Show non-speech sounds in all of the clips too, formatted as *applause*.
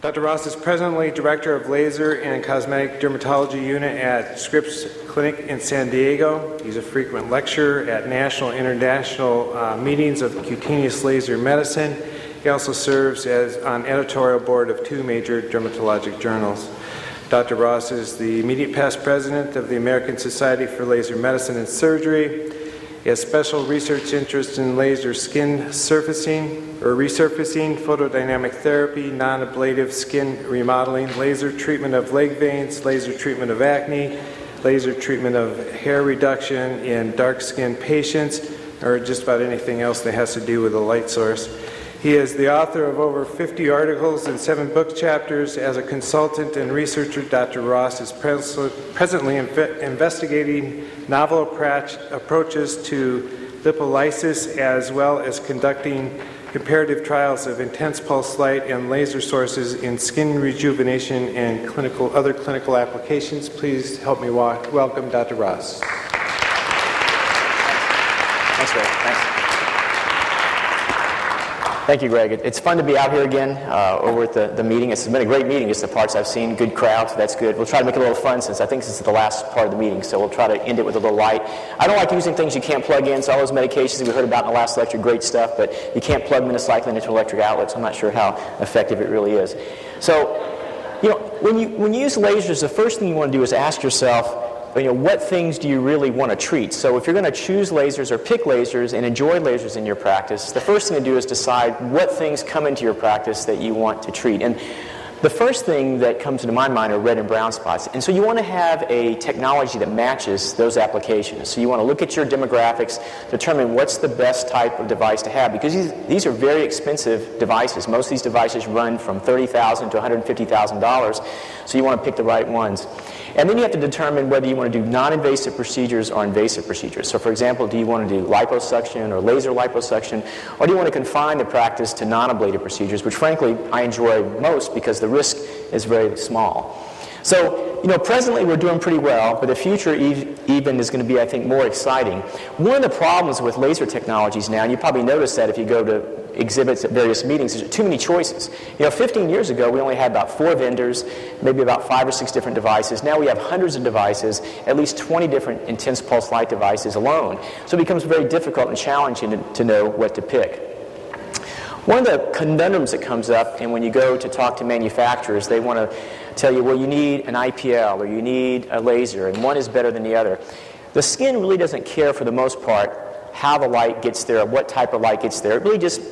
Dr. Ross is presently Director of Laser and Cosmetic Dermatology Unit at Scripps Clinic in San Diego. He's a frequent lecturer at national international uh, meetings of cutaneous laser medicine. He also serves as on editorial board of two major dermatologic journals. Dr. Ross is the immediate past president of the American Society for Laser Medicine and Surgery. He has special research interest in laser skin surfacing or resurfacing, photodynamic therapy, non ablative skin remodeling, laser treatment of leg veins, laser treatment of acne, laser treatment of hair reduction in dark skinned patients, or just about anything else that has to do with a light source. He is the author of over 50 articles and seven book chapters. As a consultant and researcher, Dr. Ross is pres- presently inv- investigating novel approach- approaches to lipolysis as well as conducting comparative trials of intense pulse light and laser sources in skin rejuvenation and clinical, other clinical applications. Please help me walk, welcome Dr. Ross. Thanks, Greg. Thanks. Thank you, Greg. It's fun to be out here again uh, over at the, the meeting. It's been a great meeting, just the parts I've seen. Good crowd, so that's good. We'll try to make it a little fun since I think this is the last part of the meeting, so we'll try to end it with a little light. I don't like using things you can't plug in, so all those medications that we heard about in the last lecture, great stuff, but you can't plug minocycline into electric outlets. I'm not sure how effective it really is. So, you know, when you, when you use lasers, the first thing you want to do is ask yourself, you know, what things do you really want to treat? So if you're going to choose lasers or pick lasers and enjoy lasers in your practice, the first thing to do is decide what things come into your practice that you want to treat. And the first thing that comes into my mind are red and brown spots. And so you want to have a technology that matches those applications. So you want to look at your demographics, determine what's the best type of device to have because these, these are very expensive devices. Most of these devices run from 30,000 to $150,000. So you want to pick the right ones. And then you have to determine whether you want to do non-invasive procedures or invasive procedures. So for example, do you want to do liposuction or laser liposuction, or do you want to confine the practice to non-ablative procedures, which frankly I enjoy most because the risk is very small. So, you know, presently we're doing pretty well, but the future even is going to be, I think, more exciting. One of the problems with laser technologies now, and you probably noticed that if you go to exhibits at various meetings, there's too many choices. You know, 15 years ago, we only had about four vendors, maybe about five or six different devices. Now we have hundreds of devices, at least 20 different intense pulse light devices alone. So it becomes very difficult and challenging to, to know what to pick. One of the conundrums that comes up, and when you go to talk to manufacturers, they want to tell you, well, you need an IPL or you need a laser, and one is better than the other. The skin really doesn't care for the most part how the light gets there, or what type of light gets there. It really just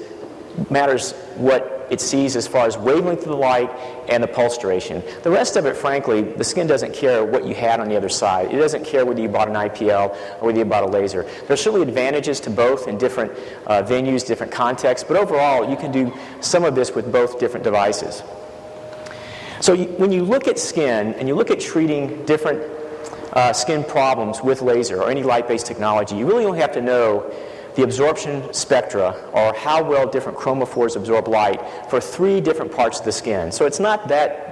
matters what it sees as far as wavelength of the light and the pulse duration. The rest of it, frankly, the skin doesn't care what you had on the other side. It doesn't care whether you bought an IPL or whether you bought a laser. There's certainly advantages to both in different uh, venues, different contexts, but overall, you can do some of this with both different devices. So you, when you look at skin and you look at treating different uh, skin problems with laser or any light-based technology, you really only have to know the absorption spectra, or how well different chromophores absorb light, for three different parts of the skin. So it's not that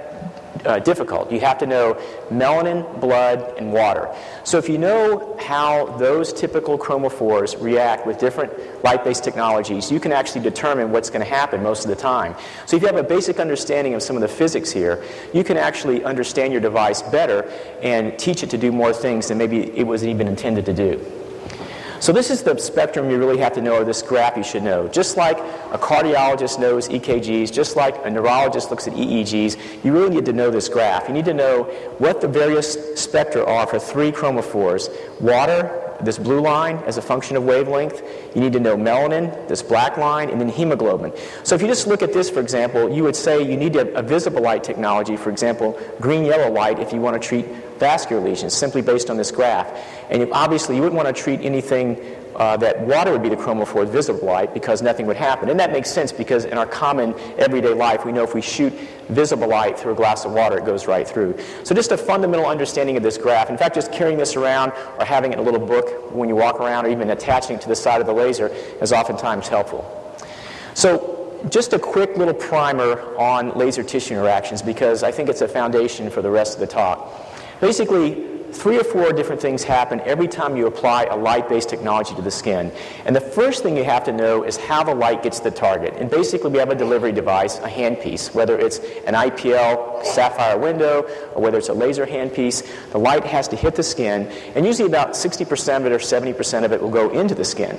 uh, difficult. You have to know melanin, blood, and water. So if you know how those typical chromophores react with different light-based technologies, you can actually determine what's going to happen most of the time. So if you have a basic understanding of some of the physics here, you can actually understand your device better and teach it to do more things than maybe it was even intended to do. So this is the spectrum you really have to know, or this graph you should know. Just like a cardiologist knows EKGs, just like a neurologist looks at EEGs, you really need to know this graph. You need to know what the various spectra are for three chromophores. Water, this blue line as a function of wavelength. You need to know melanin, this black line, and then hemoglobin. So if you just look at this, for example, you would say you need a, a visible light technology, for example, green-yellow light if you want to treat vascular lesions, simply based on this graph. And obviously, you wouldn't want to treat anything uh, that water would be the chromophore visible light because nothing would happen. And that makes sense because in our common everyday life, we know if we shoot visible light through a glass of water, it goes right through. So just a fundamental understanding of this graph. In fact, just carrying this around or having it in a little book when you walk around or even attaching it to the side of the laser is oftentimes helpful. So just a quick little primer on laser tissue interactions because I think it's a foundation for the rest of the talk. Basically, three or four different things happen every time you apply a light-based technology to the skin. And the first thing you have to know is how the light gets to the target. And basically, we have a delivery device, a handpiece, whether it's an IPL sapphire window or whether it's a laser handpiece. The light has to hit the skin, and usually about 60% of it or 70% of it will go into the skin.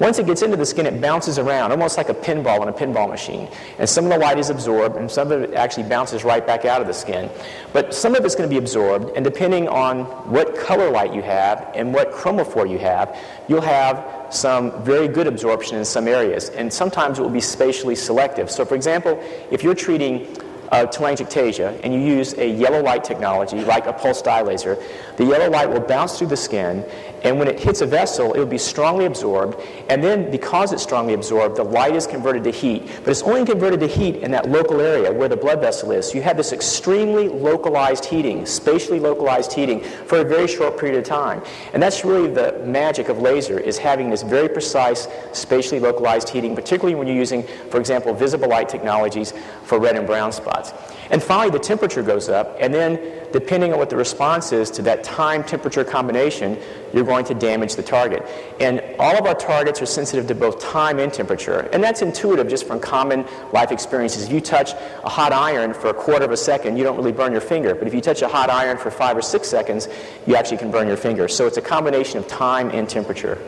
Once it gets into the skin, it bounces around, almost like a pinball in a pinball machine. And some of the light is absorbed, and some of it actually bounces right back out of the skin. But some of it's going to be absorbed, and depending on what color light you have and what chromophore you have, you'll have some very good absorption in some areas. And sometimes it will be spatially selective. So, for example, if you're treating uh, telangiectasia and you use a yellow light technology like a pulsed dye laser, the yellow light will bounce through the skin and when it hits a vessel, it will be strongly absorbed. And then, because it's strongly absorbed, the light is converted to heat. But it's only converted to heat in that local area where the blood vessel is. So you have this extremely localized heating, spatially localized heating, for a very short period of time. And that's really the magic of laser, is having this very precise, spatially localized heating, particularly when you're using, for example, visible light technologies for red and brown spots. And finally, the temperature goes up, and then depending on what the response is to that time temperature combination, you're going to damage the target. And all of our targets are sensitive to both time and temperature. And that's intuitive just from common life experiences. If you touch a hot iron for a quarter of a second, you don't really burn your finger. But if you touch a hot iron for five or six seconds, you actually can burn your finger. So it's a combination of time and temperature.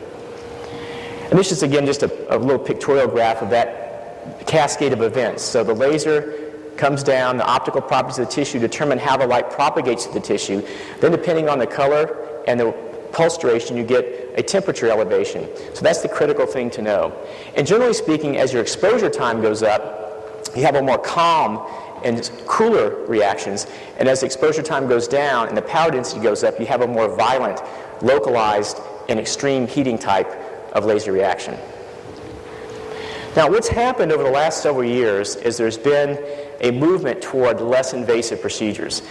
And this is again just a, a little pictorial graph of that cascade of events. So the laser comes down, the optical properties of the tissue determine how the light propagates to the tissue. Then, depending on the color and the pulse duration, you get a temperature elevation. So that's the critical thing to know. And generally speaking, as your exposure time goes up, you have a more calm and cooler reactions. And as the exposure time goes down and the power density goes up, you have a more violent, localized, and extreme heating type of laser reaction. Now, what's happened over the last several years is there's been a movement toward less invasive procedures.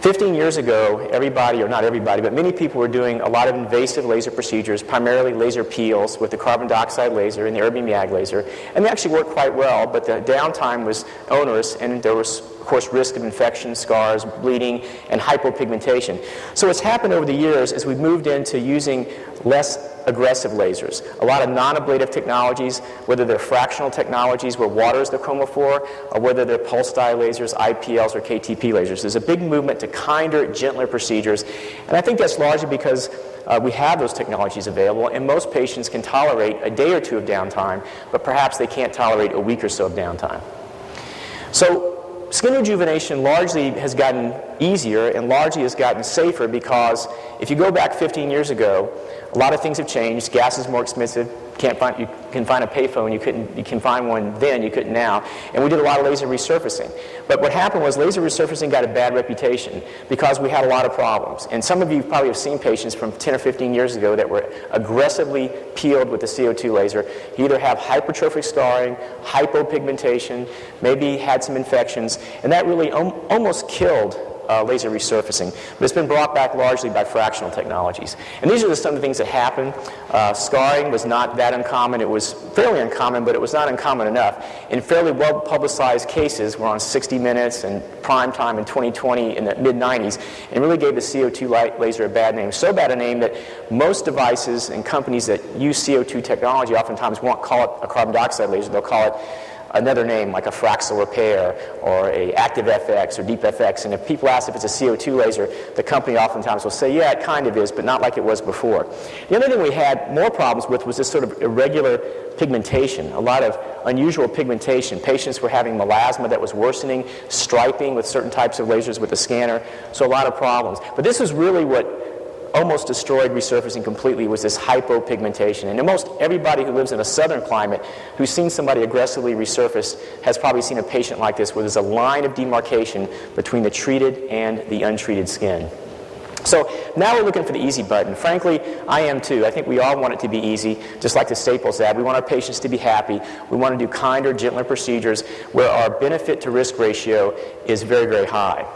15 years ago, everybody, or not everybody, but many people were doing a lot of invasive laser procedures, primarily laser peels with the carbon dioxide laser and the erbium YAG laser, and they actually worked quite well, but the downtime was onerous and there was course, risk of infection, scars, bleeding, and hypopigmentation. So what's happened over the years is we've moved into using less aggressive lasers. A lot of non-ablative technologies, whether they're fractional technologies where water is the chromophore, or whether they're pulse dye lasers, IPLs, or KTP lasers. There's a big movement to kinder, gentler procedures. And I think that's largely because uh, we have those technologies available, and most patients can tolerate a day or two of downtime, but perhaps they can't tolerate a week or so of downtime. So skin rejuvenation largely has gotten easier and largely has gotten safer because if you go back 15 years ago, a lot of things have changed. Gas is more expensive. Can't find, you can find a payphone. You, couldn't, you can find one then. You couldn't now. And we did a lot of laser resurfacing. But what happened was laser resurfacing got a bad reputation because we had a lot of problems. And some of you probably have seen patients from 10 or 15 years ago that were aggressively peeled with the CO2 laser. You either have hypertrophic scarring, hypopigmentation, maybe had some infections, and that really om- almost killed uh, laser resurfacing. But it's been brought back largely by fractional technologies. And these are some of the things that happen. Uh, scarring was not that uncommon. It was fairly uncommon, but it was not uncommon enough. In fairly well publicized cases, we're on 60 Minutes and Prime Time in 20/20 in the mid 90s, and really gave the CO2 light laser a bad name. So bad a name that most devices and companies that use CO2 technology oftentimes won't call it a carbon dioxide laser, they'll call it another name like a Fraxel repair or a active FX or deep FX. And if people ask if it's a CO2 laser, the company oftentimes will say, yeah, it kind of is, but not like it was before. The other thing we had more problems with was this sort of irregular pigmentation, a lot of unusual pigmentation. Patients were having melasma that was worsening, striping with certain types of lasers with the scanner, so a lot of problems. But this is really what almost destroyed resurfacing completely was this hypopigmentation. And almost everybody who lives in a southern climate who's seen somebody aggressively resurface has probably seen a patient like this where there's a line of demarcation between the treated and the untreated skin. So now we're looking for the easy button. Frankly, I am too. I think we all want it to be easy, just like the Staples ad. We want our patients to be happy. We want to do kinder, gentler procedures where our benefit to risk ratio is very, very high.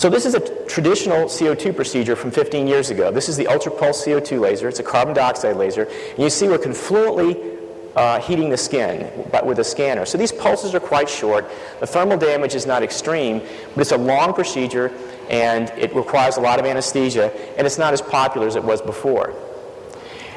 So this is a traditional CO2 procedure from 15 years ago. This is the ultrapulse CO2 laser. It's a carbon dioxide laser. And you see we're confluently uh, heating the skin but with a scanner. So these pulses are quite short. The thermal damage is not extreme, but it's a long procedure and it requires a lot of anesthesia, and it's not as popular as it was before.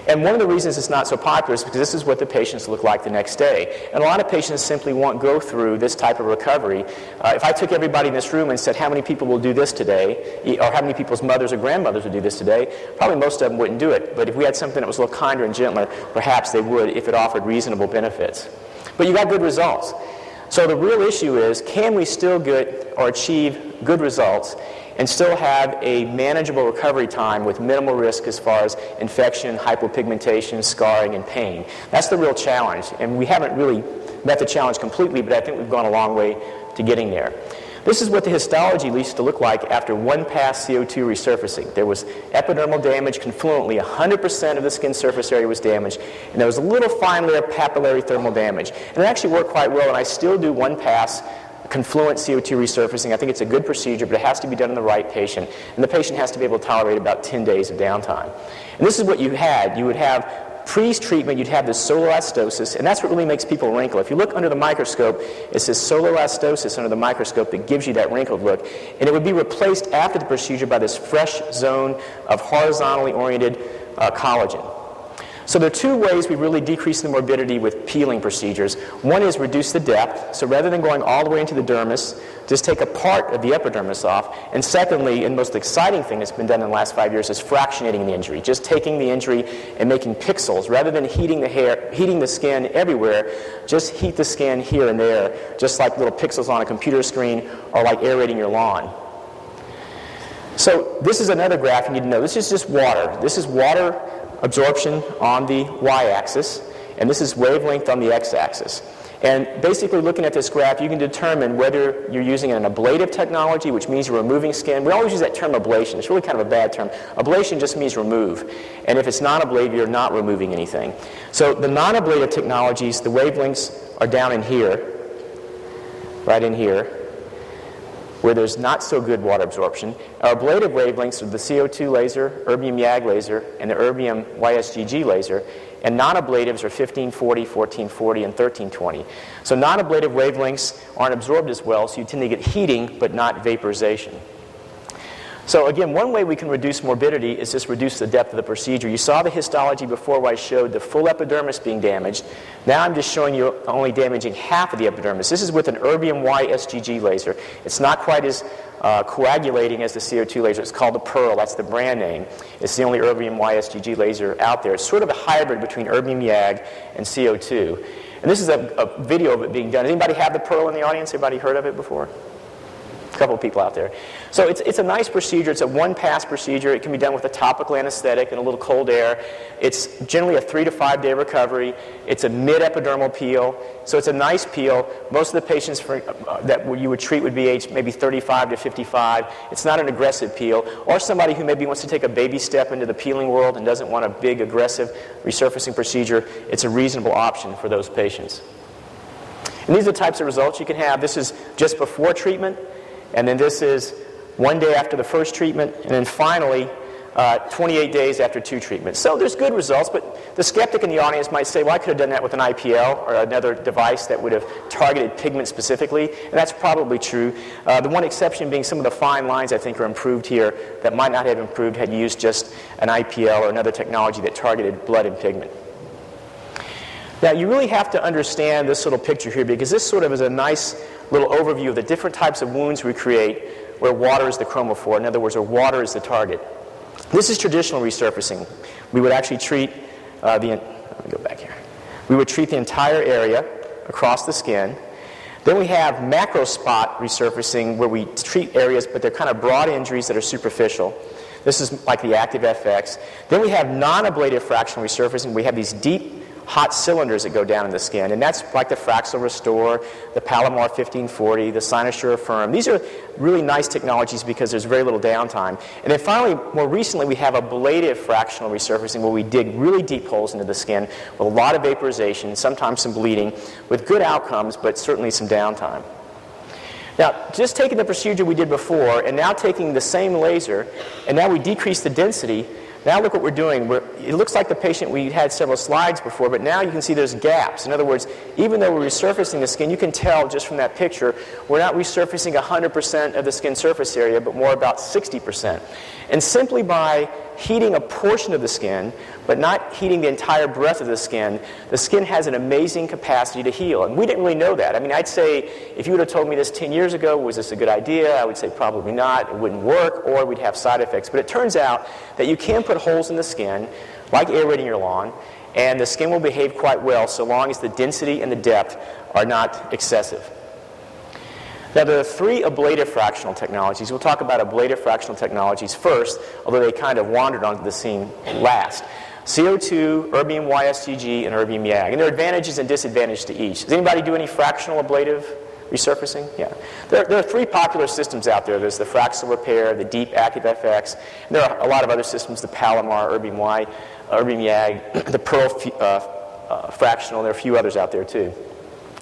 And one of the reasons it's not so popular is because this is what the patients look like the next day. And a lot of patients simply won't go through this type of recovery. Uh, if I took everybody in this room and said, how many people will do this today, or how many people's mothers or grandmothers would do this today, probably most of them wouldn't do it. But if we had something that was a little kinder and gentler, perhaps they would if it offered reasonable benefits. But you got good results. So the real issue is, can we still get or achieve good results and still have a manageable recovery time with minimal risk as far as infection, hypopigmentation, scarring, and pain. That's the real challenge. And we haven't really met the challenge completely, but I think we've gone a long way to getting there. This is what the histology used to look like after one pass CO2 resurfacing. There was epidermal damage confluently, 100% of the skin surface area was damaged, and there was a little fine layer of papillary thermal damage. And it actually worked quite well, and I still do one pass confluent CO2 resurfacing. I think it's a good procedure, but it has to be done in the right patient. And the patient has to be able to tolerate about 10 days of downtime. And this is what you had. You would have pre-treatment, you'd have this solar elastosis, and that's what really makes people wrinkle. If you look under the microscope, it's this solar elastosis under the microscope that gives you that wrinkled look. And it would be replaced after the procedure by this fresh zone of horizontally oriented uh, collagen. So there are two ways we really decrease the morbidity with peeling procedures. One is reduce the depth. So rather than going all the way into the dermis, just take a part of the epidermis off. And secondly, and most exciting thing that's been done in the last five years is fractionating the injury. Just taking the injury and making pixels. Rather than heating the hair, heating the skin everywhere, just heat the skin here and there, just like little pixels on a computer screen or like aerating your lawn. So this is another graph you need to know. This is just water. This is water absorption on the y-axis, and this is wavelength on the x-axis. And basically, looking at this graph, you can determine whether you're using an ablative technology, which means you're removing skin. We always use that term ablation. It's really kind of a bad term. Ablation just means remove. And if it's non ablative, you're not removing anything. So the non ablative technologies, the wavelengths are down in here, right in here where there's not so good water absorption. Our ablative wavelengths are the CO2 laser, erbium YAG laser, and the erbium YSGG laser. And non-ablatives are 1540, 1440, and 1320. So non-ablative wavelengths aren't absorbed as well, so you tend to get heating but not vaporization. So again, one way we can reduce morbidity is just reduce the depth of the procedure. You saw the histology before where I showed the full epidermis being damaged. Now I'm just showing you only damaging half of the epidermis. This is with an erbium Y SGG laser. It's not quite as uh, coagulating as the CO2 laser. It's called the Pearl. That's the brand name. It's the only erbium Y SGG laser out there. It's sort of a hybrid between erbium YAG and CO2. And this is a, a video of it being done. Anybody have the Pearl in the audience? Anybody heard of it before? Couple people out there. So it's, it's a nice procedure. It's a one-pass procedure. It can be done with a topical anesthetic and a little cold air. It's generally a three to five day recovery. It's a mid-epidermal peel. So it's a nice peel. Most of the patients for, uh, that you would treat would be age maybe 35 to 55. It's not an aggressive peel. Or somebody who maybe wants to take a baby step into the peeling world and doesn't want a big aggressive resurfacing procedure. It's a reasonable option for those patients. And these are the types of results you can have. This is just before treatment. And then this is one day after the first treatment, and then finally, uh, 28 days after two treatments. So there's good results, but the skeptic in the audience might say, well, I could have done that with an IPL or another device that would have targeted pigment specifically, and that's probably true. Uh, the one exception being some of the fine lines I think are improved here that might not have improved had you used just an IPL or another technology that targeted blood and pigment. Now, you really have to understand this little picture here because this sort of is a nice little overview of the different types of wounds we create where water is the chromophore. In other words, where water is the target. This is traditional resurfacing. We would actually treat uh, the. Let me go back here. We would treat the entire area across the skin. Then we have macro spot resurfacing where we treat areas, but they're kind of broad injuries that are superficial. This is like the active FX. Then we have non ablative fractional resurfacing. We have these deep hot cylinders that go down in the skin. And that's like the Fraxel Restore, the Palomar 1540, the Cynosure Firm. These are really nice technologies because there's very little downtime. And then finally, more recently, we have ablative fractional resurfacing where we dig really deep holes into the skin with a lot of vaporization, sometimes some bleeding, with good outcomes, but certainly some downtime. Now, just taking the procedure we did before and now taking the same laser, and now we decrease the density, Now look what we're doing. We're, it looks like the patient, we had several slides before, but now you can see there's gaps. In other words, even though we're resurfacing the skin, you can tell just from that picture, we're not resurfacing 100% of the skin surface area, but more about 60%. And simply by heating a portion of the skin, but not heating the entire breadth of the skin, the skin has an amazing capacity to heal. And we didn't really know that. I mean, I'd say if you would have told me this 10 years ago, was this a good idea? I would say probably not. It wouldn't work, or we'd have side effects. But it turns out that you can put holes in the skin, like aerating your lawn, and the skin will behave quite well so long as the density and the depth are not excessive. Now, there are three ablative fractional technologies. We'll talk about ablative fractional technologies first, although they kind of wandered onto the scene last. CO2, erbium YSGG, and erbium YAG. And there are advantages and disadvantages to each. Does anybody do any fractional ablative resurfacing? Yeah. There, there, are three popular systems out there. There's the Fraxel Repair, the Deep Active FX, and there are a lot of other systems, the Palomar, Erbium Y, Erbium YAG, *clears throat* the Pearl uh, uh, Fractional, there are a few others out there too.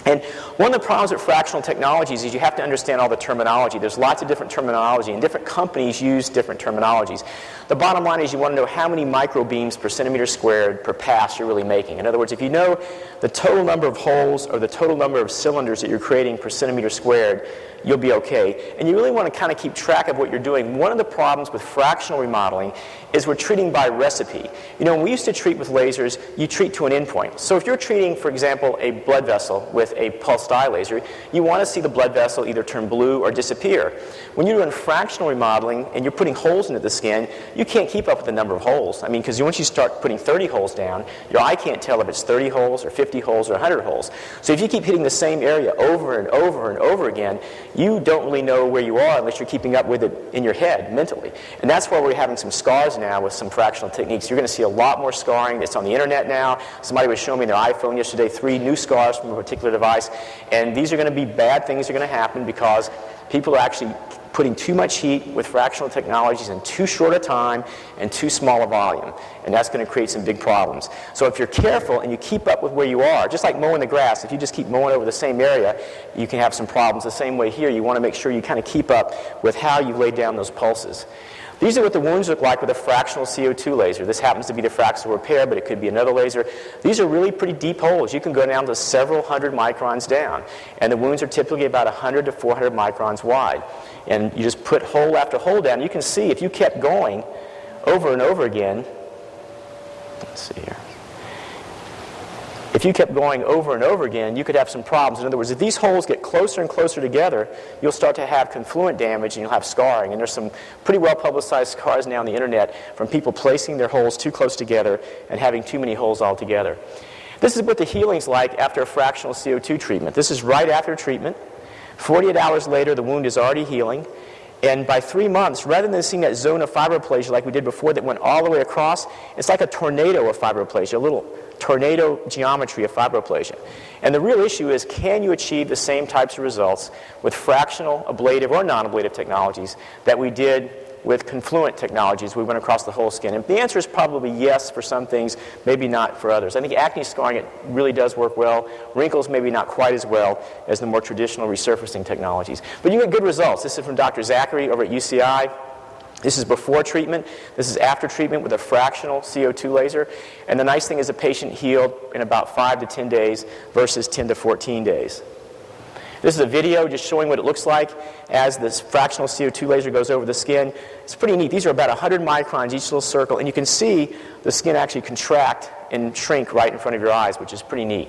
And one of the problems with fractional technologies is you have to understand all the terminology. There's lots of different terminology, and different companies use different terminologies. The bottom line is you want to know how many microbeams per centimeter squared per pass you're really making. In other words, if you know the total number of holes or the total number of cylinders that you're creating per centimeter squared, you'll be okay. And you really want to kind of keep track of what you're doing. One of the problems with fractional remodeling is we're treating by recipe. You know, when we used to treat with lasers, you treat to an endpoint. So if you're treating, for example, a blood vessel with a dye laser, you want to see the blood vessel either turn blue or disappear. When you're doing fractional remodeling and you're putting holes into the skin, you can't keep up with the number of holes. I mean, because once you start putting 30 holes down, your eye can't tell if it's 30 holes or 50 holes or 100 holes. So if you keep hitting the same area over and over and over again, you don't really know where you are unless you're keeping up with it in your head mentally. And that's why we're having some scars now with some fractional techniques. You're going to see a lot more scarring. It's on the internet now. Somebody was showing me their iPhone yesterday, three new scars from a particular device. And these are going to be bad things that are going to happen because people are actually putting too much heat with fractional technologies in too short a time and too small a volume. And that's going to create some big problems. So if you're careful and you keep up with where you are, just like mowing the grass, if you just keep mowing over the same area, you can have some problems. The same way here, you want to make sure you kind of keep up with how you lay down those pulses. These are what the wounds look like with a fractional CO2 laser. This happens to be the fractional repair, but it could be another laser. These are really pretty deep holes. You can go down to several hundred microns down. And the wounds are typically about 100 to 400 microns wide. And you just put hole after hole down. You can see if you kept going over and over again, let's see here. If you kept going over and over again, you could have some problems. In other words, if these holes get closer and closer together, you'll start to have confluent damage and you'll have scarring. And there's some pretty well publicized scars now on the internet from people placing their holes too close together and having too many holes altogether. This is what the healing's like after a fractional CO2 treatment. This is right after treatment. 48 hours later, the wound is already healing. And by three months, rather than seeing that zone of fibroplasia like we did before that went all the way across, it's like a tornado of fibroplasia, a little tornado geometry of fibroplasia. And the real issue is can you achieve the same types of results with fractional, ablative, or non ablative technologies that we did with confluent technologies? We went across the whole skin. And the answer is probably yes for some things, maybe not for others. I think acne scarring, it really does work well. Wrinkles, maybe not quite as well as the more traditional resurfacing technologies. But you get good results. This is from Dr. Zachary over at UCI. This is before treatment. This is after treatment with a fractional CO2 laser. And the nice thing is the patient healed in about 5 to 10 days versus 10 to 14 days. This is a video just showing what it looks like as this fractional CO2 laser goes over the skin. It's pretty neat. These are about 100 microns each little circle, and you can see the skin actually contract and shrink right in front of your eyes, which is pretty neat.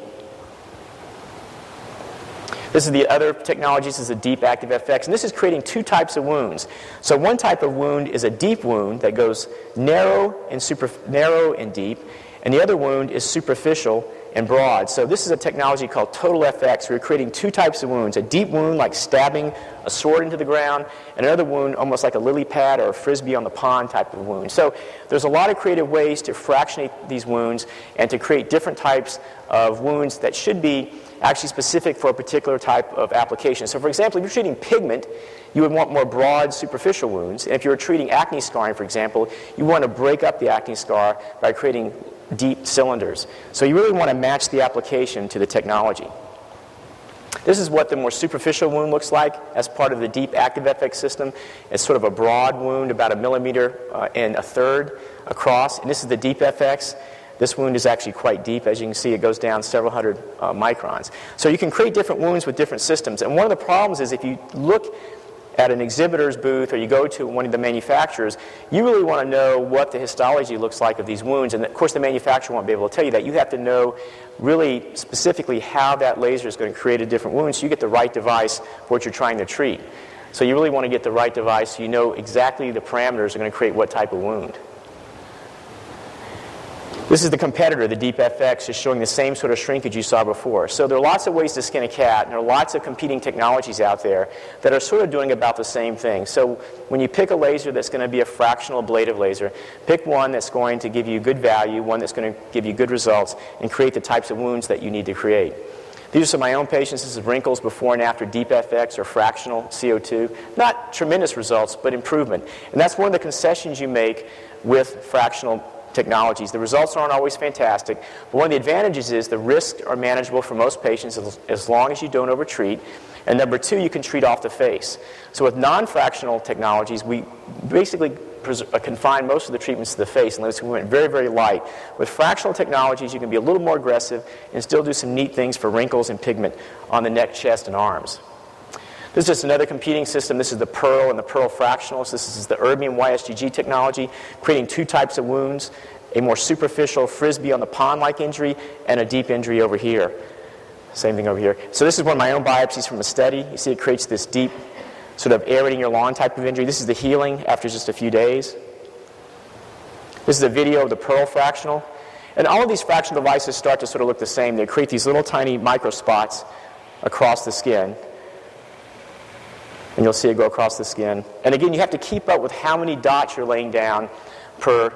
This is the other technology. This is a deep active FX, and this is creating two types of wounds. So one type of wound is a deep wound that goes narrow and super, narrow and deep, and the other wound is superficial and broad. So this is a technology called Total FX. We're creating two types of wounds: a deep wound like stabbing a sword into the ground, and another wound almost like a lily pad or a frisbee on the pond type of wound. So there's a lot of creative ways to fractionate these wounds and to create different types of wounds that should be actually specific for a particular type of application. So, for example, if you're treating pigment, you would want more broad superficial wounds. And if you're treating acne scarring, for example, you want to break up the acne scar by creating deep cylinders. So you really want to match the application to the technology. This is what the more superficial wound looks like as part of the deep active FX system. It's sort of a broad wound, about a millimeter uh, and a third across. And this is the deep FX. This wound is actually quite deep. As you can see, it goes down several hundred uh, microns. So you can create different wounds with different systems. And one of the problems is if you look at an exhibitor's booth or you go to one of the manufacturers, you really want to know what the histology looks like of these wounds. And of course, the manufacturer won't be able to tell you that. You have to know really specifically how that laser is going to create a different wound so you get the right device for what you're trying to treat. So you really want to get the right device so you know exactly the parameters are going to create what type of wound. This is the competitor, the Deep FX, just showing the same sort of shrinkage you saw before. So there are lots of ways to skin a cat, and there are lots of competing technologies out there that are sort of doing about the same thing. So when you pick a laser that's going to be a fractional ablative laser, pick one that's going to give you good value, one that's going to give you good results, and create the types of wounds that you need to create. These are some of my own patients. This is wrinkles before and after deep FX or fractional CO2. Not tremendous results, but improvement. And that's one of the concessions you make with fractional technologies. The results aren't always fantastic, but one of the advantages is the risks are manageable for most patients as, long as you don't overtreat. And number two, you can treat off the face. So with non-fractional technologies, we basically pres- uh, confine most of the treatments to the face unless we went very, very light. With fractional technologies, you can be a little more aggressive and still do some neat things for wrinkles and pigment on the neck, chest, and arms. This is just another competing system. This is the Pearl and the Pearl Fractionals. This is the Erbium YSGG technology, creating two types of wounds a more superficial frisbee on the pond like injury and a deep injury over here. Same thing over here. So, this is one of my own biopsies from a study. You see, it creates this deep, sort of aerating your lawn type of injury. This is the healing after just a few days. This is a video of the Pearl Fractional. And all of these fractional devices start to sort of look the same. They create these little tiny micro spots across the skin and you'll see it go across the skin. And again, you have to keep up with how many dots you're laying down per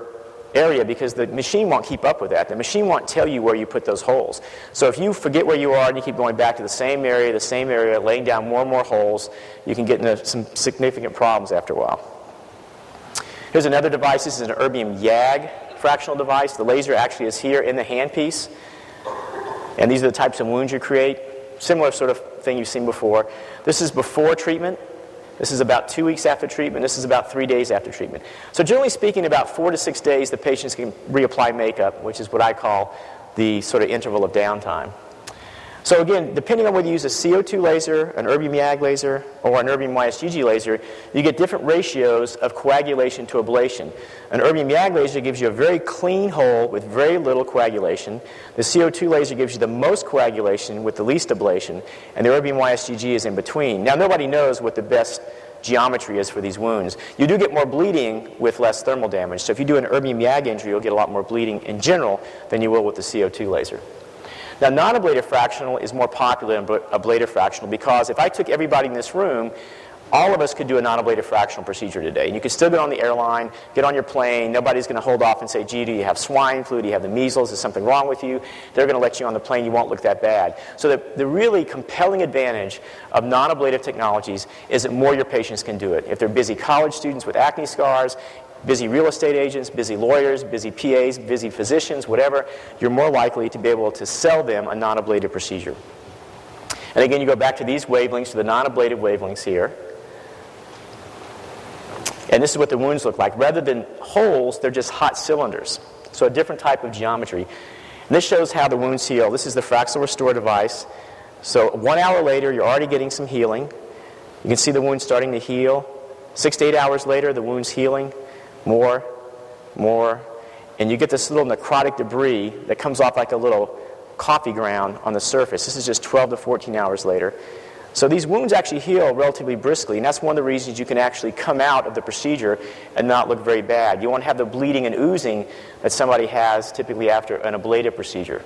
area because the machine won't keep up with that. The machine won't tell you where you put those holes. So if you forget where you are and you keep going back to the same area, the same area, laying down more and more holes, you can get into some significant problems after a while. Here's another device. This is an Erbium YAG fractional device. The laser actually is here in the handpiece. And these are the types of wounds you create. Similar sort of thing you've seen before. This is before treatment. This is about two weeks after treatment. This is about three days after treatment. So, generally speaking, about four to six days, the patients can reapply makeup, which is what I call the sort of interval of downtime. So again, depending on whether you use a CO2 laser, an Erbium YAG laser, or an Erbium YSGG laser, you get different ratios of coagulation to ablation. An Erbium YAG laser gives you a very clean hole with very little coagulation. The CO2 laser gives you the most coagulation with the least ablation, and the Erbium YSGG is in between. Now, nobody knows what the best geometry is for these wounds. You do get more bleeding with less thermal damage. So if you do an Erbium YAG injury, you'll get a lot more bleeding in general than you will with the CO2 laser. Now, non-ablative fractional is more popular than ablative fractional because if I took everybody in this room, all of us could do a non-ablative fractional procedure today. And you could still get on the airline, get on your plane. Nobody's going to hold off and say, gee, do you have swine flu? Do you have the measles? Is something wrong with you? They're going to let you on the plane. You won't look that bad. So the, the really compelling advantage of non-ablative technologies is that more your patients can do it. If they're busy college students with acne scars, busy real estate agents, busy lawyers, busy PAs, busy physicians, whatever, you're more likely to be able to sell them a non ablative procedure. And again, you go back to these wavelengths, to the non ablative wavelengths here. And this is what the wounds look like. Rather than holes, they're just hot cylinders. So a different type of geometry. And this shows how the wounds heal. This is the Fraxel Restore device. So one hour later, you're already getting some healing. You can see the wound starting to heal. Six to eight hours later, the wound's healing more, more, and you get this little necrotic debris that comes off like a little coffee ground on the surface. This is just 12 to 14 hours later. So these wounds actually heal relatively briskly, and that's one of the reasons you can actually come out of the procedure and not look very bad. You won't have the bleeding and oozing that somebody has typically after an ablative procedure.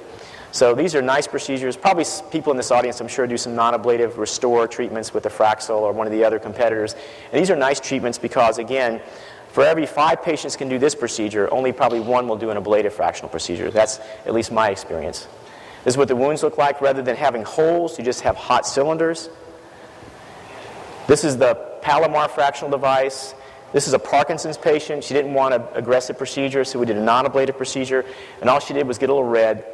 So these are nice procedures. Probably people in this audience, I'm sure, do some non-ablative restore treatments with the Fraxel or one of the other competitors. And these are nice treatments because, again, for every five patients can do this procedure, only probably one will do an ablative fractional procedure. That's at least my experience. This is what the wounds look like. Rather than having holes, you just have hot cylinders. This is the Palomar fractional device. This is a Parkinson's patient. She didn't want an aggressive procedure, so we did a non ablative procedure. And all she did was get a little red.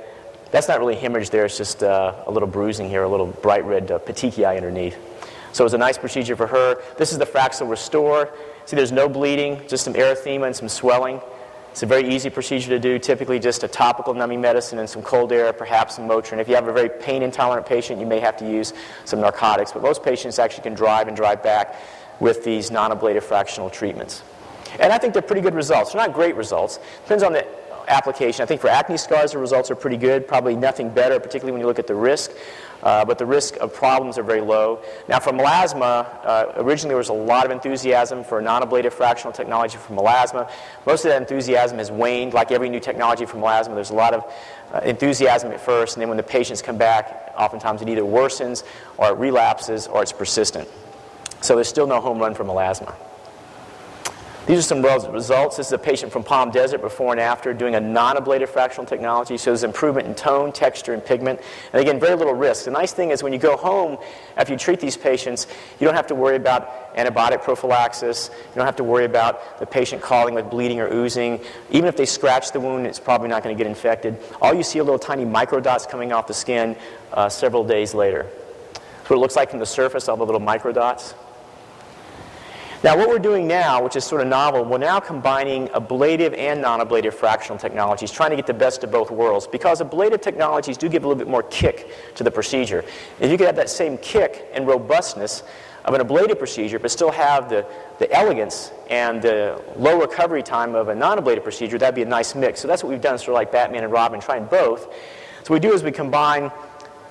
That's not really hemorrhage there, it's just uh, a little bruising here, a little bright red uh, petechiae underneath. So it was a nice procedure for her. This is the Fraxel Restore. See, there's no bleeding, just some erythema and some swelling. It's a very easy procedure to do, typically just a topical numbing medicine and some cold air, perhaps some Motrin. If you have a very pain intolerant patient, you may have to use some narcotics, but most patients actually can drive and drive back with these non ablative fractional treatments. And I think they're pretty good results. They're not great results. Depends on the application. I think for acne scars, the results are pretty good. Probably nothing better, particularly when you look at the risk. Uh, but the risk of problems are very low. Now, for melasma, uh, originally there was a lot of enthusiasm for non ablative fractional technology for melasma. Most of that enthusiasm has waned. Like every new technology for melasma, there's a lot of uh, enthusiasm at first, and then when the patients come back, oftentimes it either worsens or it relapses or it's persistent. So there's still no home run for melasma. These are some results. This is a patient from Palm Desert before and after doing a non-ablative fractional technology. Shows improvement in tone, texture, and pigment. And again, very little risk. The nice thing is when you go home after you treat these patients, you don't have to worry about antibiotic prophylaxis. You don't have to worry about the patient calling with bleeding or oozing. Even if they scratch the wound, it's probably not going to get infected. All you see are little tiny microdots coming off the skin uh, several days later. That's what it looks like from the surface, all the little microdots. Now, what we're doing now, which is sort of novel, we're now combining ablative and non ablative fractional technologies, trying to get the best of both worlds, because ablative technologies do give a little bit more kick to the procedure. If you could have that same kick and robustness of an ablative procedure, but still have the, the elegance and the low recovery time of a non ablative procedure, that'd be a nice mix. So that's what we've done, sort of like Batman and Robin, trying both. So what we do is we combine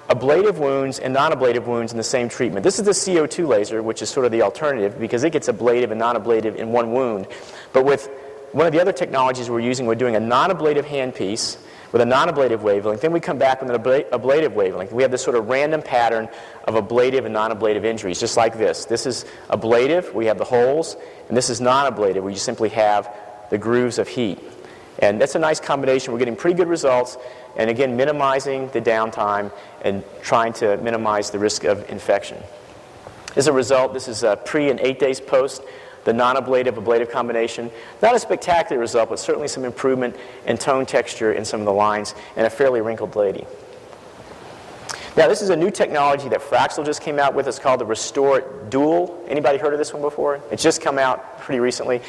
ablative wounds and non-ablative wounds in the same treatment. This is the CO2 laser, which is sort of the alternative because it gets ablative and non-ablative in one wound. But with one of the other technologies we're using, we're doing a non-ablative handpiece with a non-ablative wavelength. Then we come back with an ablative wavelength. We have this sort of random pattern of ablative and non-ablative injuries, just like this. This is ablative, we have the holes, and this is non-ablative, where you simply have the grooves of heat. And that's a nice combination. We're getting pretty good results. And again, minimizing the downtime and trying to minimize the risk of infection. As a result, this is a pre and eight days post, the non ablative ablative combination. Not a spectacular result, but certainly some improvement in tone texture in some of the lines and a fairly wrinkled lady. Now, this is a new technology that Fraxel just came out with. It's called the Restore Dual. Anybody heard of this one before? It's just come out pretty recently.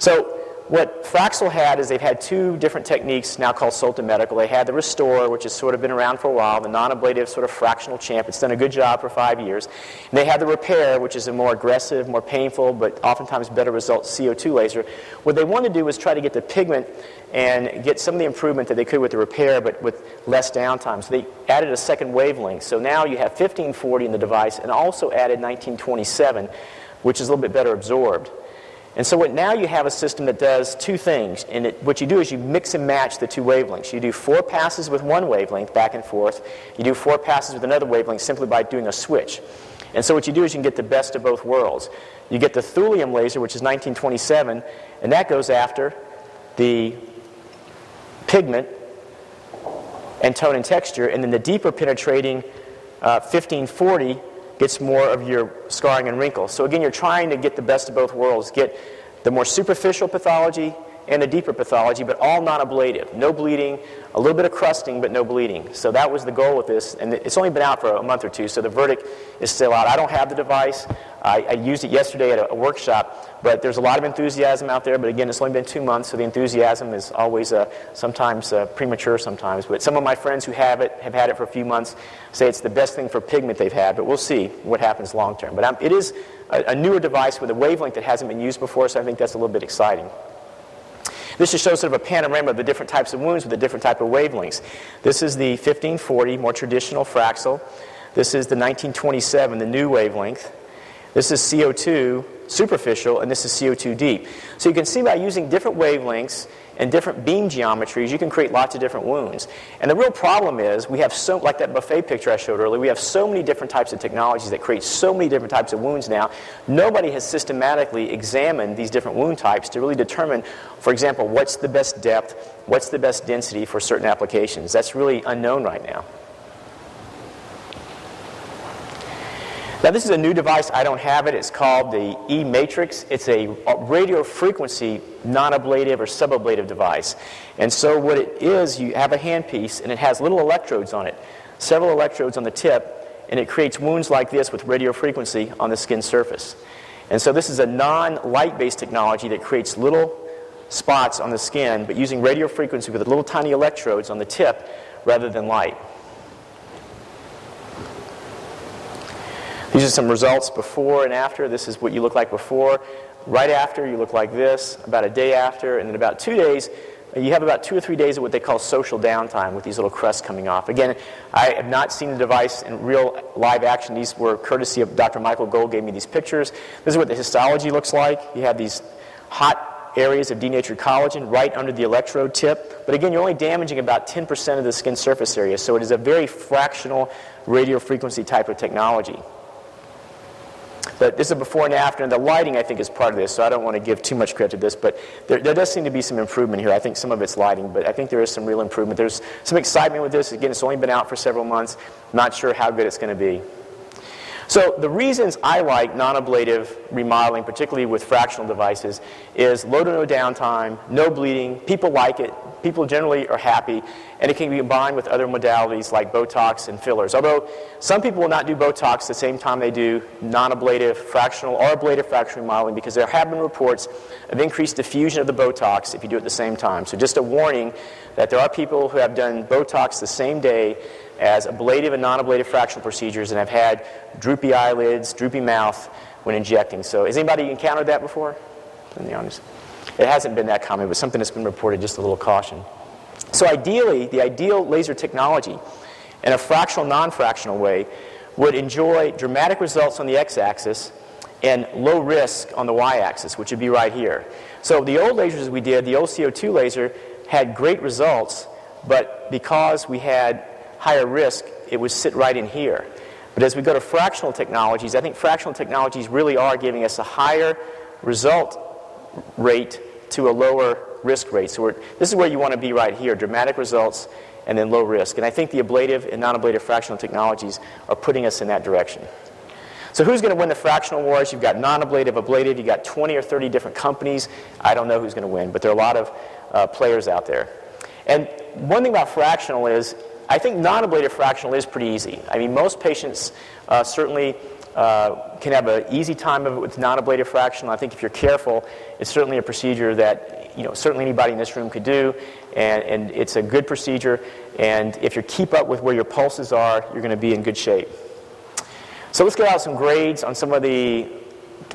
So, what Fraxel had is they've had two different techniques now called Solta Medical. They had the Restore, which has sort of been around for a while, the non-ablative sort of fractional champ. It's done a good job for five years. And they had the Repair, which is a more aggressive, more painful, but oftentimes better result CO2 laser. What they wanted to do was try to get the pigment and get some of the improvement that they could with the Repair, but with less downtime. So they added a second wavelength. So now you have 1540 in the device and also added 1927, which is a little bit better absorbed. And so what, now you have a system that does two things. And it, what you do is you mix and match the two wavelengths. You do four passes with one wavelength back and forth. You do four passes with another wavelength simply by doing a switch. And so what you do is you can get the best of both worlds. You get the thulium laser, which is 1927, and that goes after the pigment and tone and texture, and then the deeper penetrating uh, 1540 gets more of your scarring and wrinkles. So again, you're trying to get the best of both worlds, get the more superficial pathology and the deeper pathology, but all non-ablative. No bleeding, a little bit of crusting, but no bleeding. So that was the goal with this, and it's only been out for a month or two, so the verdict is still out. I don't have the device. I, I used it yesterday at a, a, workshop, but there's a lot of enthusiasm out there. But again, it's only been two months, so the enthusiasm is always uh, sometimes uh, premature sometimes. But some of my friends who have it, have had it for a few months, say it's the best thing for pigment they've had, but we'll see what happens long term. But it is a, a newer device with a wavelength that hasn't been used before, so I think that's a little bit exciting. This just shows sort of a panorama of the different types of wounds with the different type of wavelengths. This is the 1540, more traditional Fraxel. This is the 1927, the new wavelength. This is CO2 superficial, and this is CO2 deep. So you can see by using different wavelengths and different beam geometries, you can create lots of different wounds. And the real problem is we have so, like that buffet picture I showed earlier, we have so many different types of technologies that create so many different types of wounds now. Nobody has systematically examined these different wound types to really determine, for example, what's the best depth, what's the best density for certain applications. That's really unknown right now. Now, this is a new device. I don't have it. It's called the E-Matrix. It's a radio frequency non-ablative or subablative device. And so what it is, you have a handpiece, and it has little electrodes on it, several electrodes on the tip, and it creates wounds like this with radio frequency on the skin surface. And so this is a non-light-based technology that creates little spots on the skin, but using radio frequency with little tiny electrodes on the tip rather than light. These are some results before and after. This is what you look like before. Right after, you look like this. About a day after, and then about two days, you have about two or three days of what they call social downtime with these little crusts coming off. Again, I have not seen the device in real live action. These were courtesy of Dr. Michael Gold gave me these pictures. This is what the histology looks like. You have these hot areas of denatured collagen right under the electrode tip. But again, you're only damaging about 10% of the skin surface area, so it is a very fractional radio frequency type of technology. But this is a before and after, and the lighting, I think, is part of this, so I don't want to give too much credit to this, but there, there, does seem to be some improvement here. I think some of it's lighting, but I think there is some real improvement. There's some excitement with this. Again, it's only been out for several months. Not sure how good it's going to be. So the reasons I like non-ablative remodeling, particularly with fractional devices, is low to no downtime, no bleeding, people like it, people generally are happy, and it can be combined with other modalities like Botox and fillers. Although some people will not do Botox the same time they do non-ablative fractional or ablative fractional remodeling because there have been reports of increased diffusion of the Botox if you do it at the same time. So just a warning that there are people who have done Botox the same day as ablative and non-ablative fractional procedures and have had droopy eyelids, droopy mouth when injecting. So has anybody encountered that before? In the honest. It hasn't been that common, but something that's been reported, just a little caution. So ideally, the ideal laser technology in a fractional, non-fractional way would enjoy dramatic results on the x-axis and low risk on the y-axis, which would be right here. So the old lasers we did, the old CO2 laser, had great results, but because we had higher risk, it would sit right in here. But as we go to fractional technologies, I think fractional technologies really are giving us a higher result rate to a lower risk rate. So this is where you want to be right here dramatic results and then low risk. And I think the ablative and non ablative fractional technologies are putting us in that direction. So, who's going to win the fractional wars? You've got non ablative, ablative, you've got 20 or 30 different companies. I don't know who's going to win, but there are a lot of uh, players out there. And one thing about fractional is I think non-ablative fractional is pretty easy. I mean, most patients uh, certainly uh, can have an easy time of it with non-ablative fractional. I think if you're careful, it's certainly a procedure that you know certainly anybody in this room could do, and, and it's a good procedure. And if you keep up with where your pulses are, you're going to be in good shape. So let's get out some grades on some of the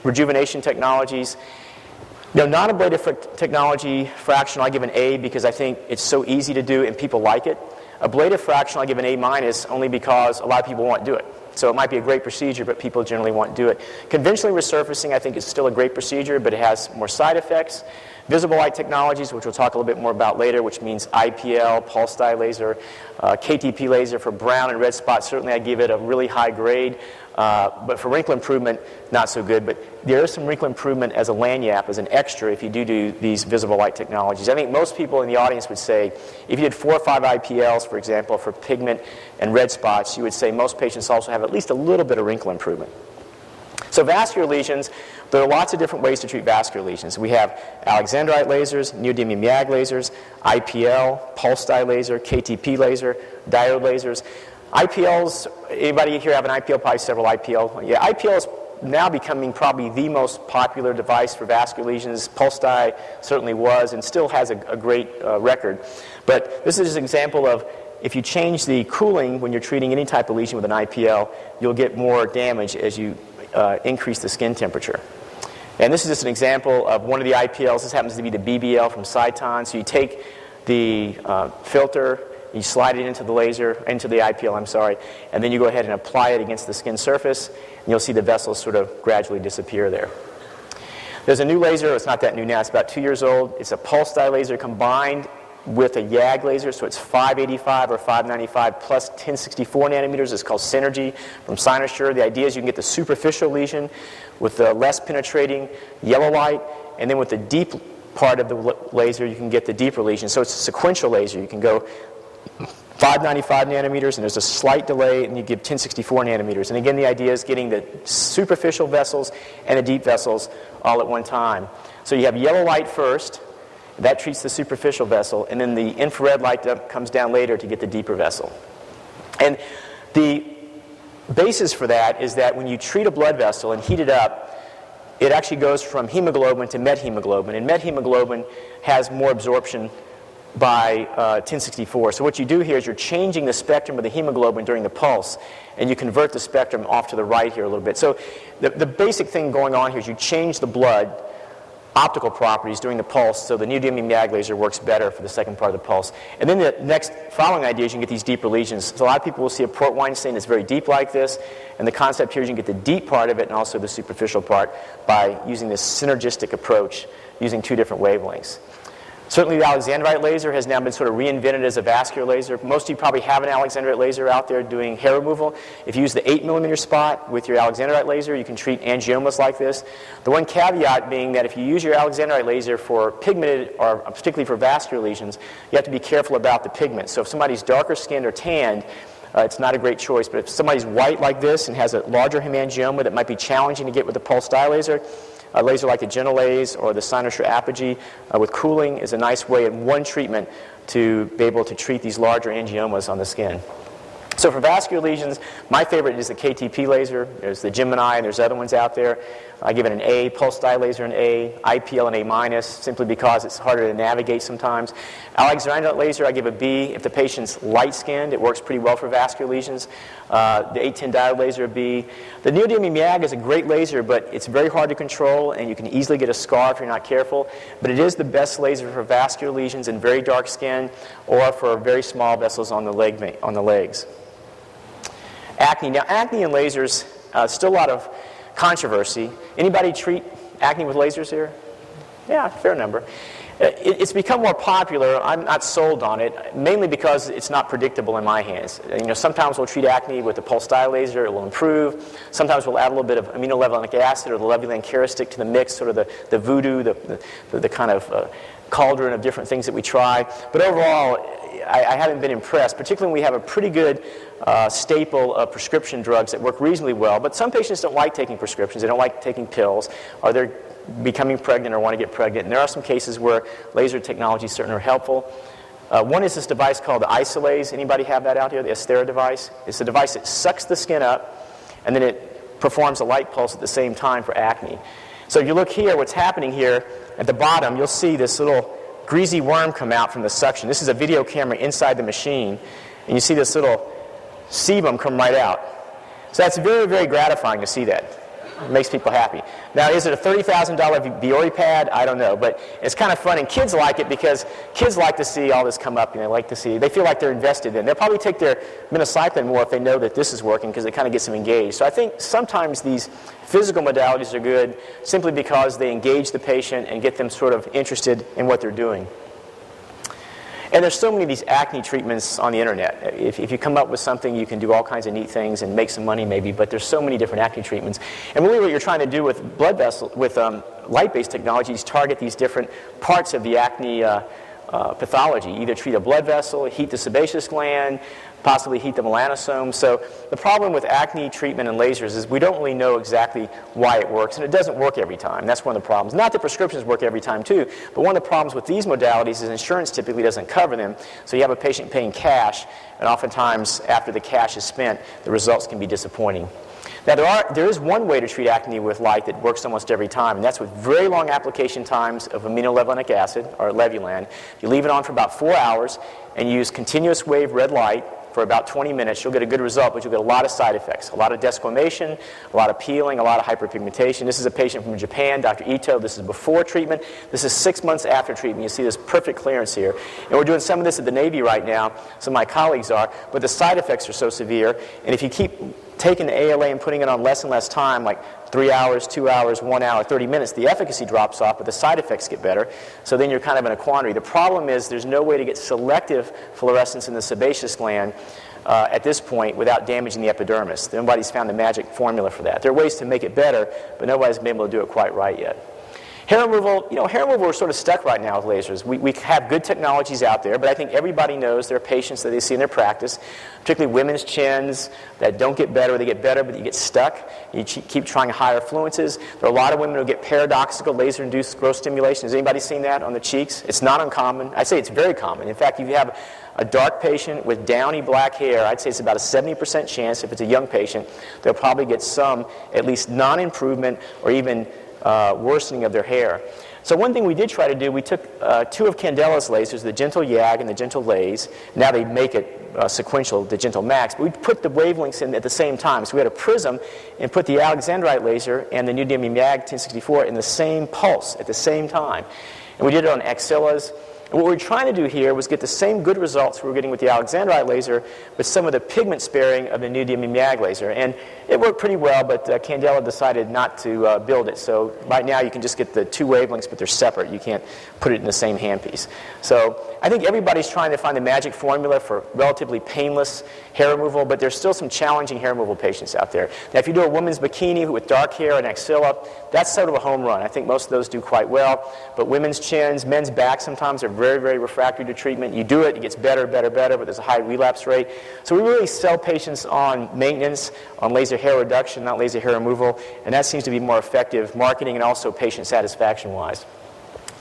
rejuvenation technologies. You know, non-ablative technology fractional, I give an A because I think it's so easy to do and people like it. Ablative fraction, I'll give an A minus only because a lot of people won't do it. So it might be a great procedure, but people generally won't do it. Conventionally resurfacing, I think, is still a great procedure, but it has more side effects. Visible light technologies, which we'll talk a little bit more about later, which means IPL, pulse dye laser, uh, KTP laser for brown and red spots. Certainly, I give it a really high grade. Uh, but for wrinkle improvement, not so good. But there is some wrinkle improvement as a lanyap, as an extra, if you do do these visible light technologies. I think most people in the audience would say, if you did four or five IPLs, for example, for pigment and red spots, you would say most patients also have at least a little bit of wrinkle improvement. So vascular lesions, there are lots of different ways to treat vascular lesions. We have alexandrite lasers, neodymium YAG lasers, IPL, pulse dye laser, KTP laser, diode lasers. IPLs, anybody here have an IPL? Probably several IPL. Yeah, IPL is now becoming probably the most popular device for vascular lesions. Pulse dye certainly was and still has a, a great uh, record. But this is an example of if you change the cooling when you're treating any type of lesion with an IPL, you'll get more damage as you uh, increase the skin temperature. And this is just an example of one of the IPLs. This happens to be the BBL from Sciton. So you take the uh, filter, you slide it into the laser, into the IPL, I'm sorry, and then you go ahead and apply it against the skin surface, and you'll see the vessels sort of gradually disappear there. There's a new laser, it's not that new now, it's about two years old. It's a pulse dye laser combined with a YAG laser, so it's 585 or 595 plus 1064 nanometers. It's called Cynergy from Cynosure. The idea is you can get the superficial lesion with the less penetrating yellow light, and then with the deep part of the laser, you can get the deeper lesion. So it's a sequential laser. You can go 595 nanometers, and there's a slight delay, and you give 1064 nanometers. And again, the idea is getting the superficial vessels and the deep vessels all at one time. So you have yellow light first, that treats the superficial vessel, and then the infrared light comes down later to get the deeper vessel. And the basis for that is that when you treat a blood vessel and heat it up, it actually goes from hemoglobin to methemoglobin, and methemoglobin has more absorption by uh, 1064. So what you do here is you're changing the spectrum of the hemoglobin during the pulse, and you convert the spectrum off to the right here a little bit. So the, the basic thing going on here is you change the blood optical properties during the pulse, so the neodymium YAG laser works better for the second part of the pulse. And then the next following idea is you can get these deeper lesions. So a lot of people will see a port wine stain that's very deep like this, and the concept here is you can get the deep part of it and also the superficial part by using this synergistic approach using two different wavelengths. Certainly, the alexandrite laser has now been sort of reinvented as a vascular laser. Most of you probably have an alexandrite laser out there doing hair removal. If you use the 8 millimeter spot with your alexandrite laser, you can treat angiomas like this. The one caveat being that if you use your alexandrite laser for pigmented, or particularly for vascular lesions, you have to be careful about the pigment. So if somebody's darker skinned or tanned, uh, it's not a great choice. But if somebody's white like this and has a larger hemangioma that might be challenging to get with a pulse dye laser, a laser like the GentleLASE or the Cynosure Apogee uh, with cooling is a nice way in one treatment to be able to treat these larger angiomas on the skin. So for vascular lesions, my favorite is the KTP laser. There's the Gemini, and there's other ones out there. I give it an A, pulse dye laser an A, IPL an A minus, simply because it's harder to navigate sometimes. Alexandrite laser, I give a B. If the patient's light skinned, it works pretty well for vascular lesions. Uh, the 810 diode laser, a B. The neodymium YAG is a great laser, but it's very hard to control, and you can easily get a scar if you're not careful. But it is the best laser for vascular lesions in very dark skin or for very small vessels on the, leg, on the legs. Acne. Now, acne and lasers, uh, still a lot of controversy. Anybody treat acne with lasers here? Yeah, fair number. Uh, it's become more popular. I'm not sold on it, mainly because it's not predictable in my hands. Uh, you know, sometimes we'll treat acne with a pulse dye laser; it will improve. Sometimes we'll add a little bit of aminolevulinic acid or the levulan stick to the mix, sort of the, the voodoo, the, the, the kind of uh, cauldron of different things that we try. But overall, I, I haven't been impressed, particularly when we have a pretty good uh, staple of prescription drugs that work reasonably well. But some patients don't like taking prescriptions, they don't like taking pills, or they're becoming pregnant or want to get pregnant. And there are some cases where laser technologies certainly are helpful. Uh, one is this device called the Isolaz. Anybody have that out here? The Aesthera device. It's a device that sucks the skin up, and then it performs a light pulse at the same time for acne. So if you look here, what's happening here at the bottom, you'll see this little greasy worm come out from the suction. This is a video camera inside the machine, and you see this little sebum come right out. So that's very, very gratifying to see that. It makes people happy. Now, is it a $30,000 Biore pad? I don't know, but it's kind of fun, and kids like it because kids like to see all this come up, and they like to see, they feel like they're invested in. They'll probably take their minocycline more if they know that this is working because it kind of gets them engaged. So I think sometimes these physical modalities are good simply because they engage the patient and get them sort of interested in what they're doing. And there's so many of these acne treatments on the internet. If, if, you come up with something, you can do all kinds of neat things and make some money maybe, but there's so many different acne treatments. And really what you're trying to do with blood vessel, with um, light-based technologies, target these different parts of the acne uh, uh, pathology. Either treat a blood vessel, heat the sebaceous gland, possibly heat the melanosomes. So the problem with acne treatment and lasers is we don't really know exactly why it works, and it doesn't work every time. That's one of the problems. Not that prescriptions work every time too, but one of the problems with these modalities is insurance typically doesn't cover them. So you have a patient paying cash, and oftentimes after the cash is spent, the results can be disappointing. Now, there, are, there is one way to treat acne with light that works almost every time, and that's with very long application times of aminolevulinic acid, or Levulan. You leave it on for about four hours and you use continuous wave red light for about 20 minutes, you'll get a good result, but you'll get a lot of side effects. A lot of desquamation, a lot of peeling, a lot of hyperpigmentation. This is a patient from Japan, Dr. Ito. This is before treatment. This is six months after treatment. You see this perfect clearance here. And we're doing some of this at the Navy right now, some of my colleagues are, but the side effects are so severe. And if you keep taking the ALA and putting it on less and less time, like three hours, two hours, one hour, 30 minutes, the efficacy drops off, but the side effects get better. So then you're kind of in a quandary. The problem is there's no way to get selective fluorescence in the sebaceous gland uh, at this point without damaging the epidermis. Nobody's found the magic formula for that. There are ways to make it better, but nobody's been able to do it quite right yet. Hair removal, you know, hair removal, we're sort of stuck right now with lasers. We, we have good technologies out there, but I think everybody knows there are patients that they see in their practice, particularly women's chins that don't get better, they get better, but you get stuck. You keep trying higher fluences. There are a lot of women who get paradoxical laser-induced growth stimulation. Has anybody seen that on the cheeks? It's not uncommon. I say it's very common. In fact, if you have a dark patient with downy black hair, I'd say it's about a 70% chance, if it's a young patient, they'll probably get some, at least non improvement or even uh, worsening of their hair. So one thing we did try to do, we took uh, two of Candela's lasers, the GentleYAG and the GentleLASE. Now they make it uh, sequential, the GentleMax. But we put the wavelengths in at the same time. So we had a prism and put the Alexandrite laser and the Neodymium YAG 1064 in the same pulse at the same time. And we did it on axillas and what we are trying to do here was get the same good results we were getting with the Alexandrite laser, with some of the pigment sparing of the neodymium YAG laser. And it worked pretty well, but uh, Candela decided not to uh, build it. So right now you can just get the two wavelengths, but they're separate. You can't put it in the same handpiece. So I think everybody's trying to find the magic formula for relatively painless hair removal, but there's still some challenging hair removal patients out there. Now, if you do a woman's bikini with dark hair and axilla, that's sort of a home run. I think most of those do quite well. But women's chins, men's backs sometimes are very, very refractory to treatment. You do it, it gets better, better, better, but there's a high relapse rate. So we really sell patients on maintenance, on laser hair reduction, not laser hair removal, and that seems to be more effective marketing and also patient satisfaction wise.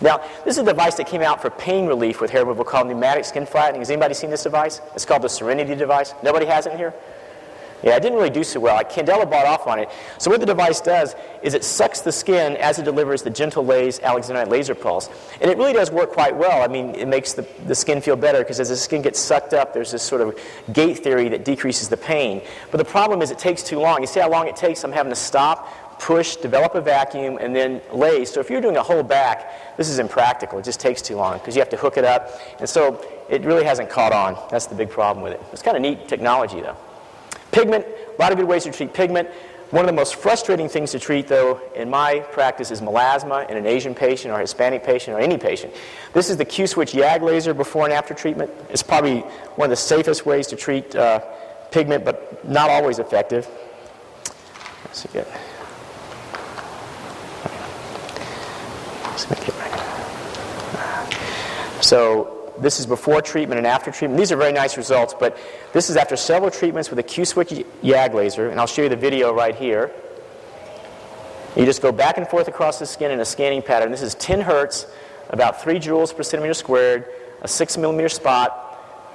Now, this is a device that came out for pain relief with hair removal called pneumatic skin flattening. Has anybody seen this device? It's called the Serenity device. Nobody has it in here? Yeah, it didn't really do so well. Candela bought off on it. So what the device does is it sucks the skin as it delivers the GentleLASE Alexandrite laser pulse. And it really does work quite well. I mean, it makes the, the skin feel better because as the skin gets sucked up, there's this sort of gate theory that decreases the pain. But the problem is it takes too long. You see how long it takes? I'm having to stop, push, develop a vacuum, and then laze. So if you're doing a whole back, this is impractical. It just takes too long because you have to hook it up. And so it really hasn't caught on. That's the big problem with it. It's kind of neat technology, though. Pigment, a lot of good ways to treat pigment. One of the most frustrating things to treat, though, in my practice is melasma in an Asian patient or Hispanic patient or any patient. This is the Q-switch YAG laser before and after treatment. It's probably one of the safest ways to treat uh, pigment, but not always effective. Let's. Let's make it right. So this is before treatment and after treatment. These are very nice results, but this is after several treatments with a Q-switch YAG laser, and I'll show you the video right here. You just go back and forth across the skin in a scanning pattern. This is 10 hertz, about 3 joules per centimeter squared, a 6 millimeter spot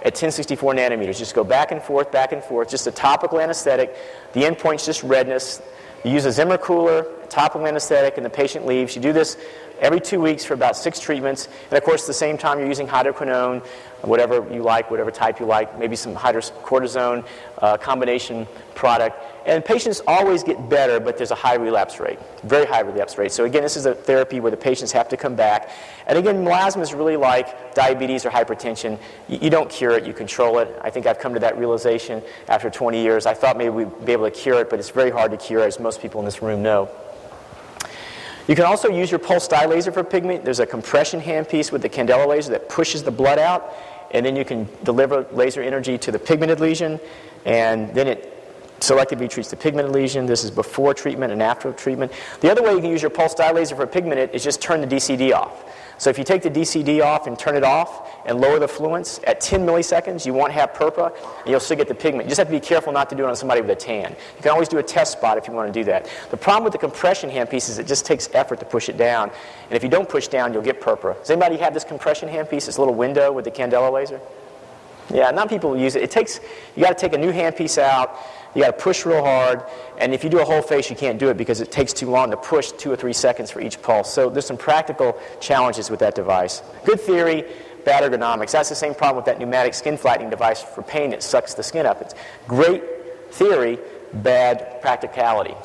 at 1064 nanometers. Just go back and forth, back and forth, just a topical anesthetic. The endpoint's just redness. You use a Zimmer cooler, topical anesthetic, and the patient leaves. You do this every two weeks for about six treatments. And of course, at the same time, you're using hydroquinone, whatever you like, whatever type you like, maybe some hydrocortisone uh, combination product. And patients always get better, but there's a high relapse rate, very high relapse rate. So again, this is a therapy where the patients have to come back. And again, melasma is really like diabetes or hypertension. You, you don't cure it, you control it. I think I've come to that realization after 20 years. I thought maybe we'd be able to cure it, but it's very hard to cure, as most people in this room know. You can also use your pulse dye laser for pigment. There's a compression handpiece with the Candela laser that pushes the blood out, and then you can deliver laser energy to the pigmented lesion, and then it selectively treats the pigmented lesion. This is before treatment and after treatment. The other way you can use your pulse dye laser for pigment is just turn the DCD off. So if you take the DCD off and turn it off and lower the fluence at 10 milliseconds, you won't have purpura and you'll still get the pigment. You just have to be careful not to do it on somebody with a tan. You can always do a test spot if you want to do that. The problem with the compression handpiece is it just takes effort to push it down. And if you don't push down, you'll get purpura. Does anybody have this compression handpiece, this little window with the Candela laser? Yeah, not people use it. It takes, you got to take a new handpiece out you got to push real hard, and if you do a whole face, you can't do it because it takes too long to push two or three seconds for each pulse. So there's some practical challenges with that device. Good theory, bad ergonomics. That's the same problem with that pneumatic skin flattening device for pain that sucks the skin up. It's great theory, bad practicality.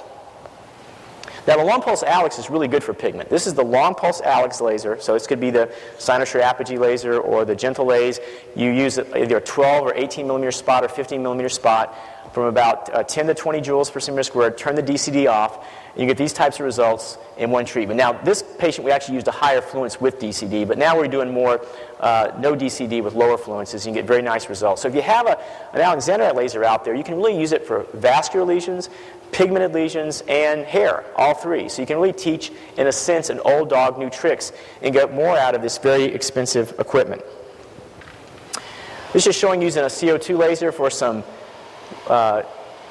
Now, the long pulse Alex is really good for pigment. This is the long pulse Alex laser, so this could be the Cynosure apogee laser or the gentle laser. You use either a 12 or 18 millimeter spot or 15 millimeter spot from about uh, 10 to 20 joules per centimeter squared, turn the DCD off, And you get these types of results in one treatment. Now, this patient, we actually used a higher fluence with DCD, but now we're doing more uh, no DCD with lower fluences, and you get very nice results. So if you have a, an alexandrite laser out there, you can really use it for vascular lesions, pigmented lesions, and hair, all three. So you can really teach, in a sense, an old dog new tricks and get more out of this very expensive equipment. This is showing using a CO2 laser for some uh,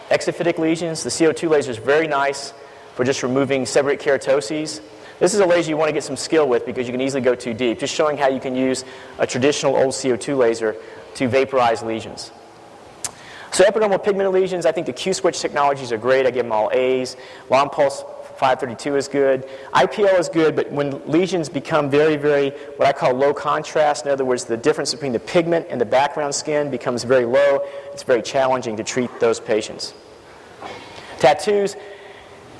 exophytic lesions. The CO2 laser is very nice for just removing seborrheic keratoses. This is a laser you want to get some skill with because you can easily go too deep. Just showing how you can use a traditional old CO2 laser to vaporize lesions. So epidermal pigment lesions, I think the Q-switch technologies are great. I give them all A's. Long pulse 532 is good. IPL is good, but when lesions become very, very, what I call low contrast, in other words, the difference between the pigment and the background skin becomes very low, it's very challenging to treat those patients. Tattoos,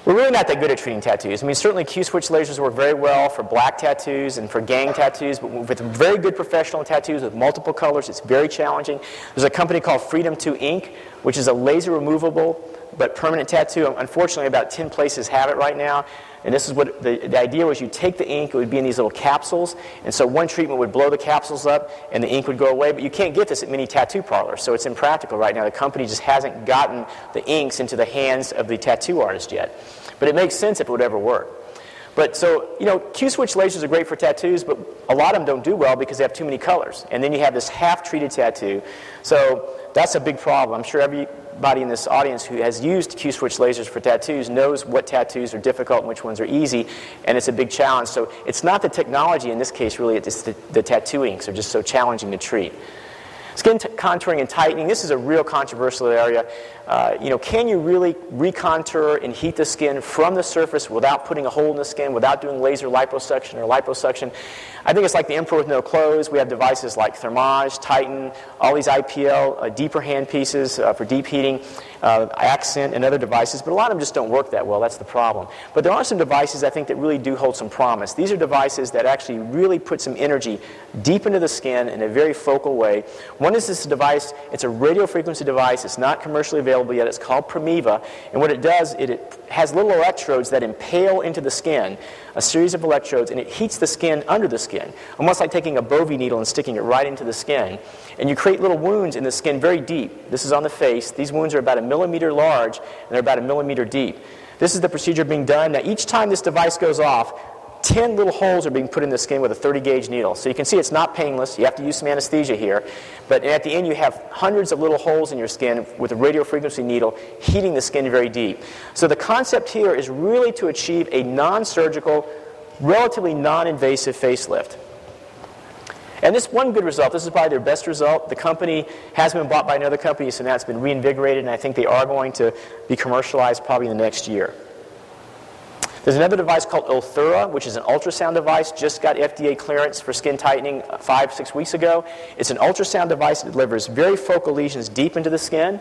we're really not that good at treating tattoos. I mean, certainly Q-switch lasers work very well for black tattoos and for gang tattoos, but with very good professional tattoos with multiple colors, it's very challenging. There's a company called Freedom 2 Ink, which is a laser removable but permanent tattoo. Unfortunately, about 10 places have it right now. And this is what the, the idea was you take the ink, it would be in these little capsules, and so one treatment would blow the capsules up and the ink would go away, but you can't get this at many tattoo parlors, so it's impractical right now. The company just hasn't gotten the inks into the hands of the tattoo artist yet. But it makes sense if it would ever work. But so, you know, Q-switch lasers are great for tattoos, but a lot of them don't do well because they have too many colors. And then you have this half-treated tattoo. So that's a big problem. I'm sure everybody in this audience who has used Q-switch lasers for tattoos knows what tattoos are difficult and which ones are easy, and it's a big challenge. So it's not the technology in this case, really, it's the, the tattoo inks are just so challenging to treat. Skin contouring and tightening, this is a real controversial area. Uh, you know, can you really recontour and heat the skin from the surface without putting a hole in the skin, without doing laser liposuction or liposuction? I think it's like the emperor with no clothes. We have devices like Thermage, Titan, all these IPL, uh, deeper hand pieces uh, for deep heating, uh, Accent, and other devices, but a lot of them just don't work that well. That's the problem. But there are some devices I think that really do hold some promise. These are devices that actually really put some energy deep into the skin in a very focal way. One is this device, it's a radio frequency device, it's not commercially available yet, it's called Primaeva, and what it does, it, it has little electrodes that impale into the skin, a series of electrodes, and it heats the skin under the skin, almost like taking a bovie needle and sticking it right into the skin. And you create little wounds in the skin very deep. This is on the face. These wounds are about a millimeter large, and they're about a millimeter deep. This is the procedure being done. Now, each time this device goes off, 10 little holes are being put in the skin with a 30 gauge needle. So you can see it's not painless. You have to use some anesthesia here. But at the end, you have hundreds of little holes in your skin with a radio frequency needle heating the skin very deep. So the concept here is really to achieve a non surgical, relatively non invasive facelift. And this one good result, this is probably their best result. The company has been bought by another company, so now it's been reinvigorated, and I think they are going to be commercialized probably in the next year. There's another device called Ulthera, which is an ultrasound device, just got FDA clearance for skin tightening uh, five, six weeks ago. It's an ultrasound device that delivers very focal lesions deep into the skin.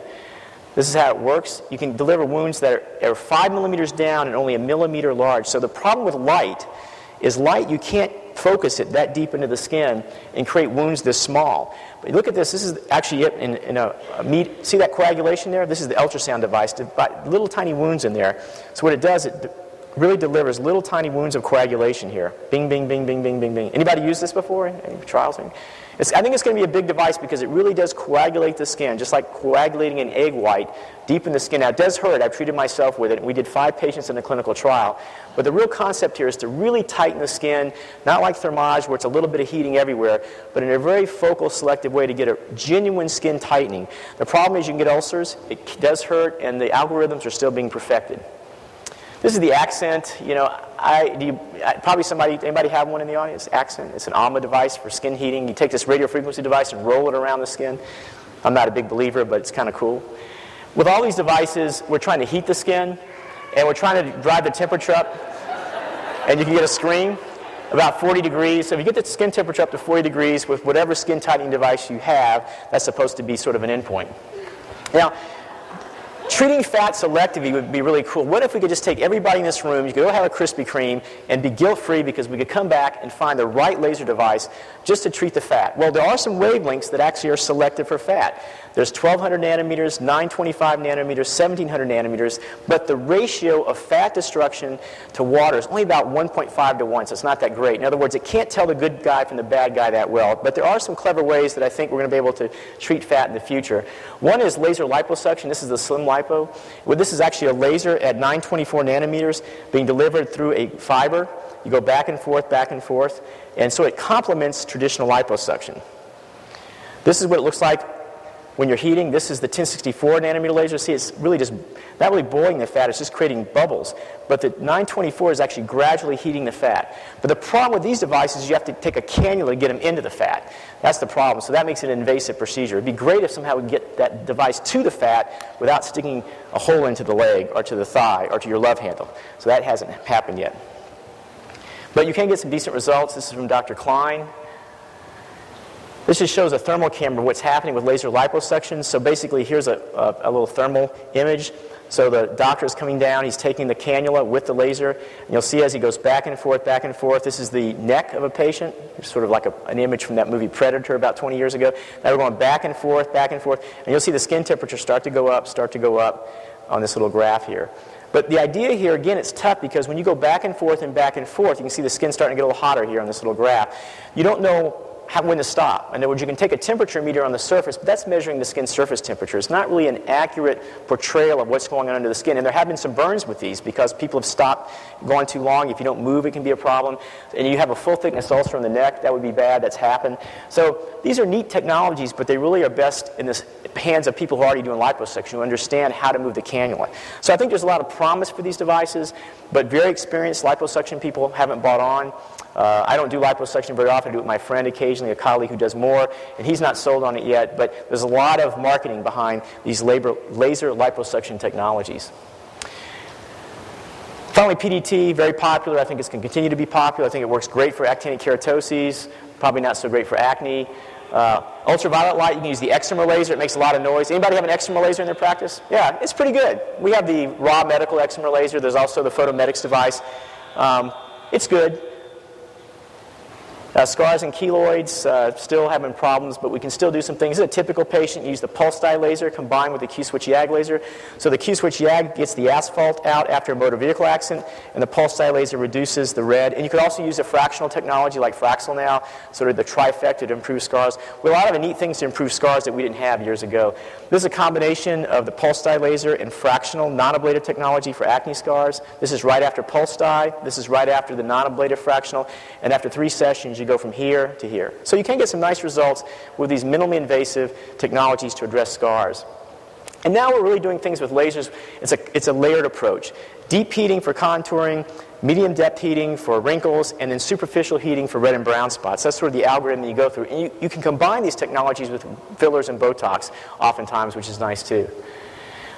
This is how it works. You can deliver wounds that are, are five millimeters down and only a millimeter large. So the problem with light is light, you can't focus it that deep into the skin and create wounds this small. But look at this. This is actually it in, in a, a meat. See that coagulation there? This is the ultrasound device. Little tiny wounds in there. So what it does, it really delivers little tiny wounds of coagulation here. Bing, bing, bing, bing, bing, bing, bing. Anybody use this before? Any trials? It's, I think it's going to be a big device because it really does coagulate the skin, just like coagulating an egg white deep in the skin. Now, it does hurt. I've treated myself with it. We did five patients in a clinical trial. But the real concept here is to really tighten the skin, not like Thermage, where it's a little bit of heating everywhere, but in a very focal, selective way to get a genuine skin tightening. The problem is you can get ulcers. It does hurt, and the algorithms are still being perfected. This is the accent. You know, I, do you, probably somebody, anybody have one in the audience? Accent. It's an Alma device for skin heating. You take this radio frequency device and roll it around the skin. I'm not a big believer, but it's kind of cool. With all these devices, we're trying to heat the skin, and we're trying to drive the temperature up, and you can get a screen about 40 degrees. So if you get the skin temperature up to 40 degrees with whatever skin tightening device you have, that's supposed to be sort of an endpoint. Now, treating fat selectively would be really cool. What if we could just take everybody in this room, you could go have a Krispy Kreme and be guilt-free because we could come back and find the right laser device just to treat the fat? Well, there are some wavelengths that actually are selective for fat. There's 1200 nanometers, 925 nanometers, 1700 nanometers, but the ratio of fat destruction to water is only about 1.5 to 1, so it's not that great. In other words, it can't tell the good guy from the bad guy that well, but there are some clever ways that I think we're going to be able to treat fat in the future. One is laser liposuction. This is the slim lipo. Well, this is actually a laser at 924 nanometers being delivered through a fiber. You go back and forth, back and forth, and so it complements traditional liposuction. This is what it looks like when you're heating, this is the 1064 nanometer laser. See, it's really just not really boiling the fat, it's just creating bubbles. But the 924 is actually gradually heating the fat. But the problem with these devices is you have to take a cannula to get them into the fat. That's the problem. So that makes it an invasive procedure. It'd be great if somehow we get that device to the fat without sticking a hole into the leg or to the thigh or to your love handle. So that hasn't happened yet. But you can get some decent results. This is from Dr. Klein. This just shows a thermal camera what's happening with laser liposuction. So basically, here's a, a, a little thermal image. So the doctor is coming down, he's taking the cannula with the laser, and you'll see as he goes back and forth, back and forth. This is the neck of a patient, sort of like a, an image from that movie Predator about 20 years ago. Now we're going back and forth, back and forth, and you'll see the skin temperature start to go up, start to go up on this little graph here. But the idea here, again, it's tough because when you go back and forth and back and forth, you can see the skin starting to get a little hotter here on this little graph. You don't know how, when to stop. In other words, you can take a temperature meter on the surface, but that's measuring the skin surface temperature. It's not really an accurate portrayal of what's going on under the skin. And there have been some burns with these because people have stopped going too long. If you don't move, it can be a problem. And you have a full thickness ulcer on the neck, that would be bad. That's happened. So these are neat technologies, but they really are best in the hands of people who are already doing liposuction, who understand how to move the cannula. So I think there's a lot of promise for these devices, but very experienced liposuction people haven't bought on. Uh, I don't do liposuction very often. I do it with my friend occasionally, a colleague who does more, and he's not sold on it yet. But there's a lot of marketing behind these labor, laser liposuction technologies. Finally, PDT, very popular. I think it's going to continue to be popular. I think it works great for actinic keratoses, probably not so great for acne. Uh, ultraviolet light, you can use the excimer laser. It makes a lot of noise. Anybody have an excimer laser in their practice? Yeah, it's pretty good. We have the Ra Medical excimer laser. There's also the PhotoMedex device. Um, it's good. Uh, scars and keloids uh, still having problems, but we can still do some things. This is a typical patient. use the pulse dye laser combined with the Q-switch YAG laser. So the Q-switch YAG gets the asphalt out after a motor vehicle accident, and the pulse dye laser reduces the red. And you could also use a fractional technology like Fraxel now, sort of the trifecta to improve scars. We have a lot of neat things to improve scars that we didn't have years ago. This is a combination of the pulse dye laser and fractional non-ablative technology for acne scars. This is right after pulse dye. This is right after the non-ablative fractional. And after three sessions, you go from here to here. So you can get some nice results with these minimally invasive technologies to address scars. And now we're really doing things with lasers. It's a, it's a layered approach. Deep heating for contouring, medium depth heating for wrinkles, and then superficial heating for red and brown spots. That's sort of the algorithm you go through. And you, you can combine these technologies with fillers and Botox oftentimes, which is nice too.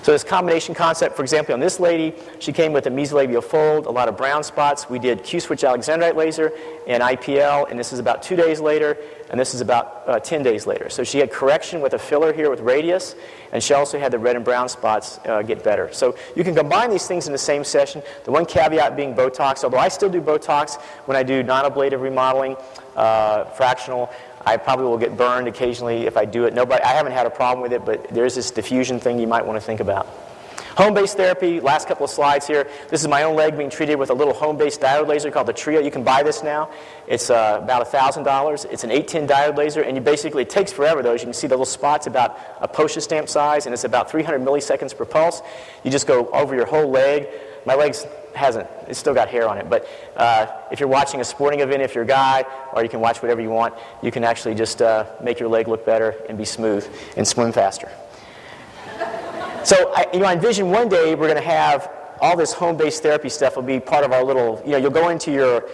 So this combination concept, for example, on this lady, she came with a mesolabial fold, a lot of brown spots. We did Q-switch alexandrite laser and IPL, and this is about two days later, and this is about uh, 10 days later. So she had correction with a filler here with Radiesse, and she also had the red and brown spots uh, get better. So you can combine these things in the same session. The one caveat being Botox, although I still do Botox when I do non-ablative remodeling, uh, fractional, I probably will get burned occasionally if I do it. Nobody, I haven't had a problem with it, but there's this diffusion thing you might want to think about. Home-based therapy, last couple of slides here. This is my own leg being treated with a little home-based diode laser called the Tria. You can buy this now. It's uh, about $1,000. It's an 810 diode laser, and you basically, it takes forever though. As you can see, the little spot's about a postage stamp size, and it's about 300 milliseconds per pulse. You just go over your whole leg. My leg's hasn't, it's still got hair on it. But uh, if you're watching a sporting event, if you're a guy, or you can watch whatever you want, you can actually just uh, make your leg look better and be smooth and swim faster. so, I, you know, I envision one day we're going to have all this home-based therapy stuff will be part of our little, you know, you'll go into your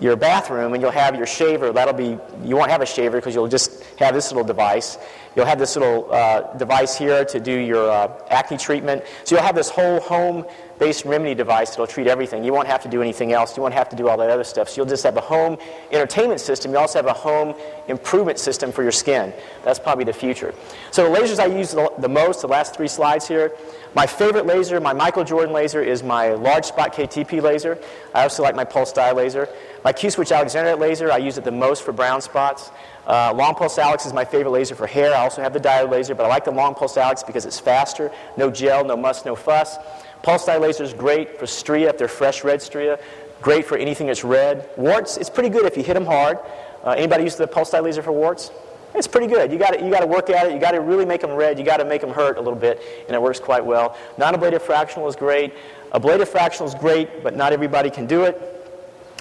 your bathroom and you'll have your shaver. That'll be, you won't have a shaver because you'll just have this little device. You'll have this little uh, device here to do your uh, acne treatment. So you'll have this whole home home-based remedy device that'll treat everything. You won't have to do anything else. You won't have to do all that other stuff. So you'll just have a home entertainment system. You also have a home improvement system for your skin. That's probably the future. So the lasers I use the most, the last three slides here, my favorite laser, my Michael Jordan laser, is my large spot KTP laser. I also like my pulse dye laser. My Q-switch Alexandrite laser, I use it the most for brown spots. Uh, long pulse Alex is my favorite laser for hair. I also have the diode laser, but I like the long pulse Alex because it's faster. No gel, no muss, no fuss. Pulse dye laser is great for stria if they're fresh red stria. Great for anything that's red. Warts, it's pretty good if you hit them hard. Uh, anybody use the pulse dye laser for warts? It's pretty good. You got you to work at it. You got to really make them red. You got to make them hurt a little bit, and it works quite well. Non-ablative fractional is great. Ablative fractional is great, but not everybody can do it.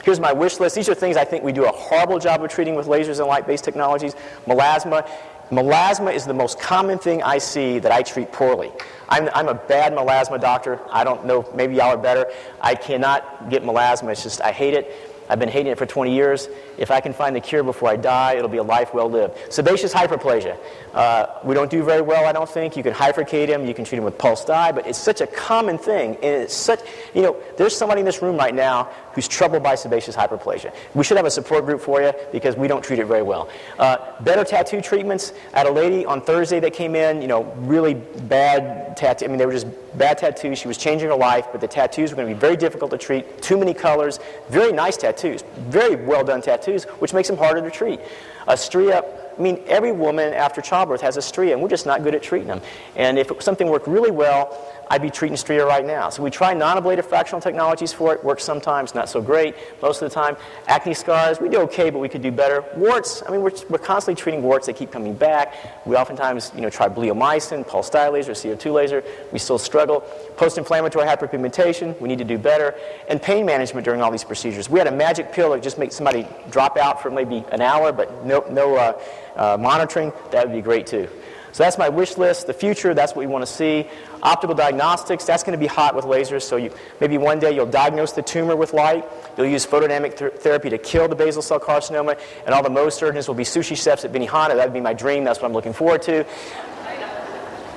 Here's my wish list. These are things I think we do a horrible job of treating with lasers and light-based technologies. Melasma. Melasma is the most common thing I see that I treat poorly. I'm, I'm a bad melasma doctor. I don't know, maybe y'all are better. I cannot get melasma. It's just, I hate it. I've been hating it for 20 years. If I can find the cure before I die, it'll be a life well lived. Sebaceous hyperplasia. Uh, we don't do very well, I don't think. You can hyfrecate him, you can treat him with pulse dye, but it's such a common thing. And it's such, you know, there's somebody in this room right now who's troubled by sebaceous hyperplasia. We should have a support group for you because we don't treat it very well. Uh, better tattoo treatments. I had a lady on Thursday that came in, you know, really bad tattoo. I mean, they were just bad tattoos. She was changing her life, but the tattoos were going to be very difficult to treat. Too many colors. Very nice tattoos. Very well done tattoos, which makes them harder to treat. A stria I mean, every woman after childbirth has a stria, and we're just not good at treating them. And if something worked really well, I'd be treating stria right now. So we try non-ablative fractional technologies for it. Works sometimes, not so great. Most of the time, acne scars, we do okay, but we could do better. Warts, I mean, we're, we're constantly treating warts. They keep coming back. We oftentimes, you know, try bleomycin, pulse dye laser, CO2 laser. We still struggle. Post-inflammatory hyperpigmentation, we need to do better. And pain management during all these procedures. We had a magic pill that just makes somebody drop out for maybe an hour, but no, no uh, uh, monitoring. That would be great too. So that's my wish list. The future, that's what we want to see. Optical diagnostics, that's going to be hot with lasers. So you, maybe one day you'll diagnose the tumor with light. You'll use photodynamic th- therapy to kill the basal cell carcinoma. And all the Mohs surgeons will be sushi chefs at Benihana. That would be my dream. That's what I'm looking forward to.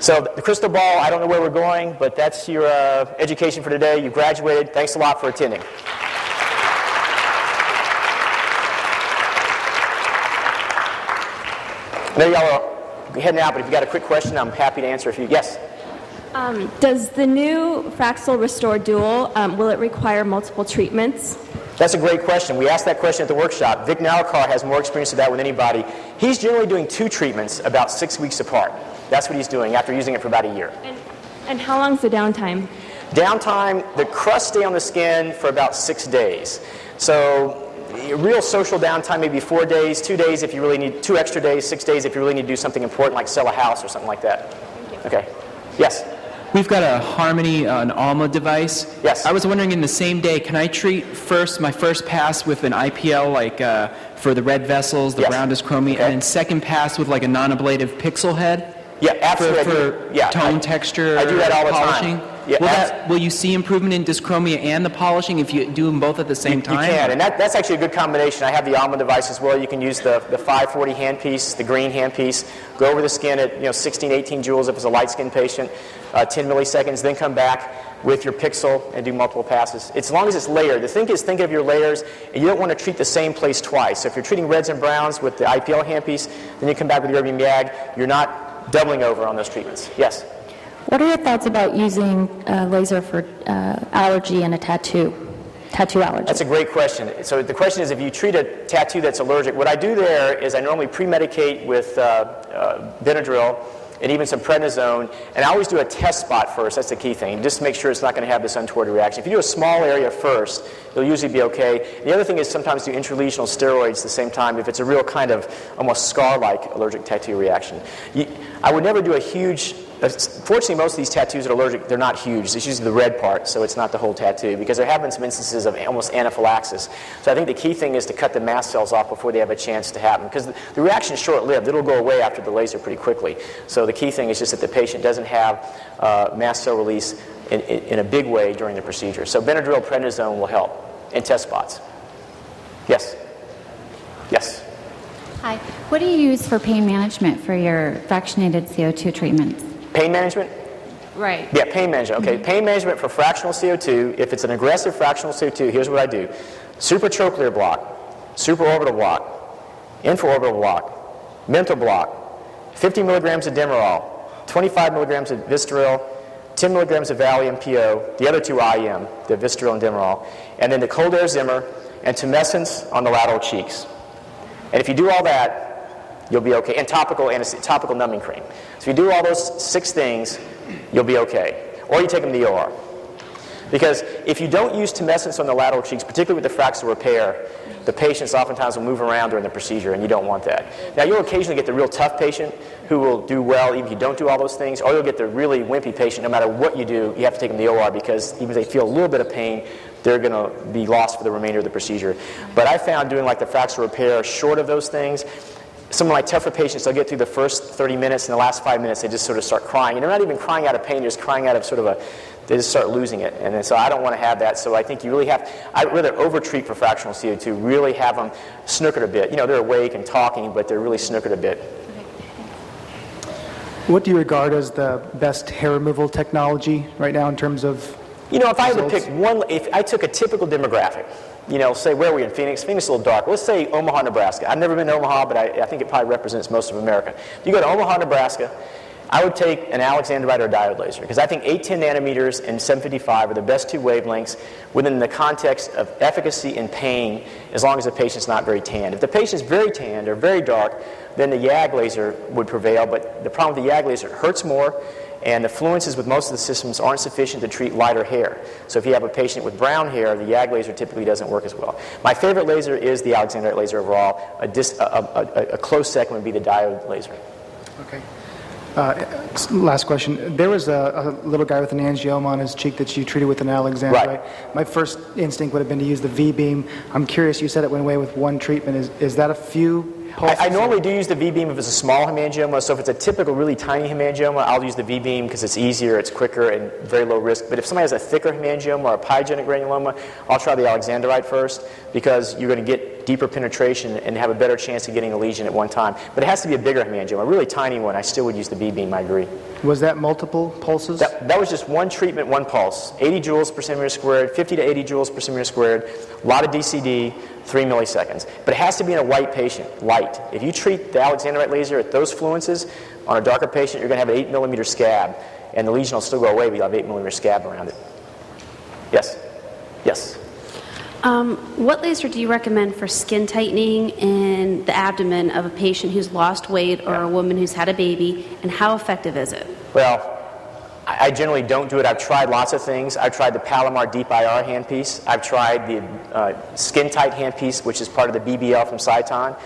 So the crystal ball, I don't know where we're going, but that's your uh, education for today. You graduated. Thanks a lot for attending. There y'all are heading out, but if you got a quick question, I'm happy to answer. If you yes. Um, does the new Fraxel Restore Dual um, will it require multiple treatments? That's a great question. We asked that question at the workshop. Vic Narurkar has more experience with that with anybody. He's generally doing two treatments about six weeks apart. That's what he's doing after using it for about a year. And, and how long is the downtime? Downtime, the crust stay on the skin for about six days. So real social downtime, maybe four days, two days if you really need, two extra days, six days if you really need to do something important like sell a house or something like that. Okay. Yes? We've got a Harmony, uh, an Alma device. Yes. I was wondering in the same day, can I treat first my first pass with an IPL like uh, for the red vessels, the yes. brown dyschromia, okay. and then second pass with like a non-ablative pixel head? Yeah, absolutely. For, for yeah, tone, I, texture, I do that all the polishing. time. Yeah, will, that, will you see improvement in dyschromia and the polishing if you do them both at the same you, time? You can, and that, that's actually a good combination. I have the Alma device as well. You can use the, the 540 handpiece, the green handpiece, go over the skin at you know 16, 18 joules if it's a light skin patient, uh, 10 milliseconds, then come back with your pixel and do multiple passes. It's, as long as it's layered. The thing is, think of your layers, and you don't want to treat the same place twice. So if you're treating reds and browns with the IPL handpiece, then you come back with your Erbium YAG, you're not doubling over on those treatments. Yes? What are your thoughts about using uh, laser for uh, allergy and a tattoo? Tattoo allergy. That's a great question. So the question is, if you treat a tattoo that's allergic, what I do there is I normally pre-medicate with uh, uh Benadryl and even some prednisone. And I always do a test spot first. That's the key thing. Just to make sure it's not going to have this untoward reaction. If you do a small area first, you'll usually be okay. The other thing is sometimes do intralesional steroids at the same time if it's a real kind of almost scar-like allergic tattoo reaction. You, I would never do a huge Fortunately, most of these tattoos are allergic. They're not huge. It's usually the red part, so it's not the whole tattoo because there have been some instances of almost anaphylaxis. So I think the key thing is to cut the mast cells off before they have a chance to happen because the, reaction is short-lived. It'll go away after the laser pretty quickly. So the key thing is just that the patient doesn't have uh, mast cell release in, in, in a big way during the procedure. So Benadryl, prednisone will help in test spots. Yes. Yes. Hi. What do you use for pain management for your fractionated CO2 treatments? Pain management? Right. Yeah, pain management. Okay, mm-hmm. pain management for fractional CO2. If it's an aggressive fractional CO2, here's what I do: supratrochlear block, supraorbital block, infraorbital block, mental block, 50 milligrams of Demerol, 25 milligrams of Vistaril, 10 milligrams of Valium PO, the other two IM, the Vistaril and Demerol, and then the cold air Zimmer and tumescence on the lateral cheeks. And if you do all that, you'll be okay. And topical anesthesia, topical numbing cream. So you do all those six things, you'll be okay. Or you take them to the OR. Because if you don't use tumescence on the lateral cheeks, particularly with the Fraxel repair, the patients oftentimes will move around during the procedure, and you don't want that. Now, you'll occasionally get the real tough patient who will do well even if you don't do all those things, or you'll get the really wimpy patient. No matter what you do, you have to take them to the OR because even if they feel a little bit of pain, they're going to be lost for the remainder of the procedure. But I found doing like the Fraxel repair short of those things, some of my tougher patients, they'll get through the first 30 minutes, and the last five minutes, they just sort of start crying. And they're not even crying out of pain, they're just crying out of sort of a, they just start losing it. And then, so I don't want to have that. So I think you really have, I'd rather over-treat for fractional CO2, really have them snookered a bit. You know, they're awake and talking, but they're really snookered a bit. What do you regard as the best hair removal technology right now in terms of You know, if I had to pick one, if I took a typical demographic, you know, say where are we in Phoenix? Phoenix is a little dark. Let's say Omaha, Nebraska. I've never been to Omaha, but I, I think it probably represents most of America. If you go to Omaha, Nebraska, I would take an Alexandrite or diode laser because I think 810 nanometers and 755 are the best two wavelengths within the context of efficacy and pain as long as the patient's not very tanned. If the patient's very tanned or very dark, then the YAG laser would prevail, but the problem with the YAG laser, it hurts more and the fluences with most of the systems aren't sufficient to treat lighter hair. So if you have a patient with brown hair, the YAG laser typically doesn't work as well. My favorite laser is the Alexandrite laser overall. A, dis, a, a, a, close second would be the diode laser. Okay. Uh, last question. There was a, a little guy with an angioma on his cheek that you treated with an Alexandrite. Right. My first instinct would have been to use the V-beam. I'm curious, you said it went away with one treatment. Is, is that a few? I, I normally do use the V-beam if it's a small hemangioma. So if it's a typical, really tiny hemangioma, I'll use the V-beam because it's easier, it's quicker, and very low risk. But if somebody has a thicker hemangioma or a pyogenic granuloma, I'll try the Alexandrite first because you're going to get deeper penetration and have a better chance of getting a lesion at one time. But it has to be a bigger hemangioma, a really tiny one. I still would use the V-beam. I agree. Was that multiple pulses? That, that was just one treatment, one pulse. 80 joules per centimeter squared, 50 to 80 joules per centimeter squared, a lot of DCD, 3 milliseconds. But it has to be in a white patient, light. If you treat the Alexandrite laser at those fluences on a darker patient, you're going to have an 8 millimeter scab, and the lesion will still go away, but you'll have 8 millimeter scab around it. Yes? Yes? Um, what laser do you recommend for skin tightening in the abdomen of a patient who's lost weight or a woman who's had a baby, and how effective is it? Well, I I generally don't do it. I've tried lots of things. I've tried the Palomar Deep IR handpiece. I've tried the uh, SkinTyte handpiece, which is part of the BBL from Sciton.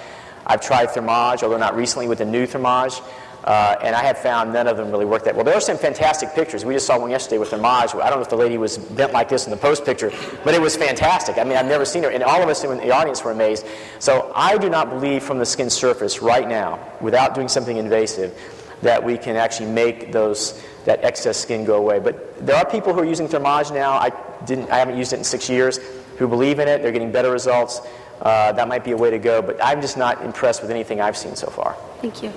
I've tried Thermage, although not recently with the new Thermage. Uh, and I have found none of them really work that well. There are some fantastic pictures. We just saw one yesterday with Thermage. I don't know if the lady was bent like this in the post picture, but it was fantastic. I mean, I've never seen her, and all of us in the audience were amazed. So I do not believe from the skin surface right now, without doing something invasive, that we can actually make those that excess skin go away. But there are people who are using Thermage now. I didn't. I haven't used it in six years. Who believe in it? They're getting better results. Uh, that might be a way to go. But I'm just not impressed with anything I've seen so far. Thank you.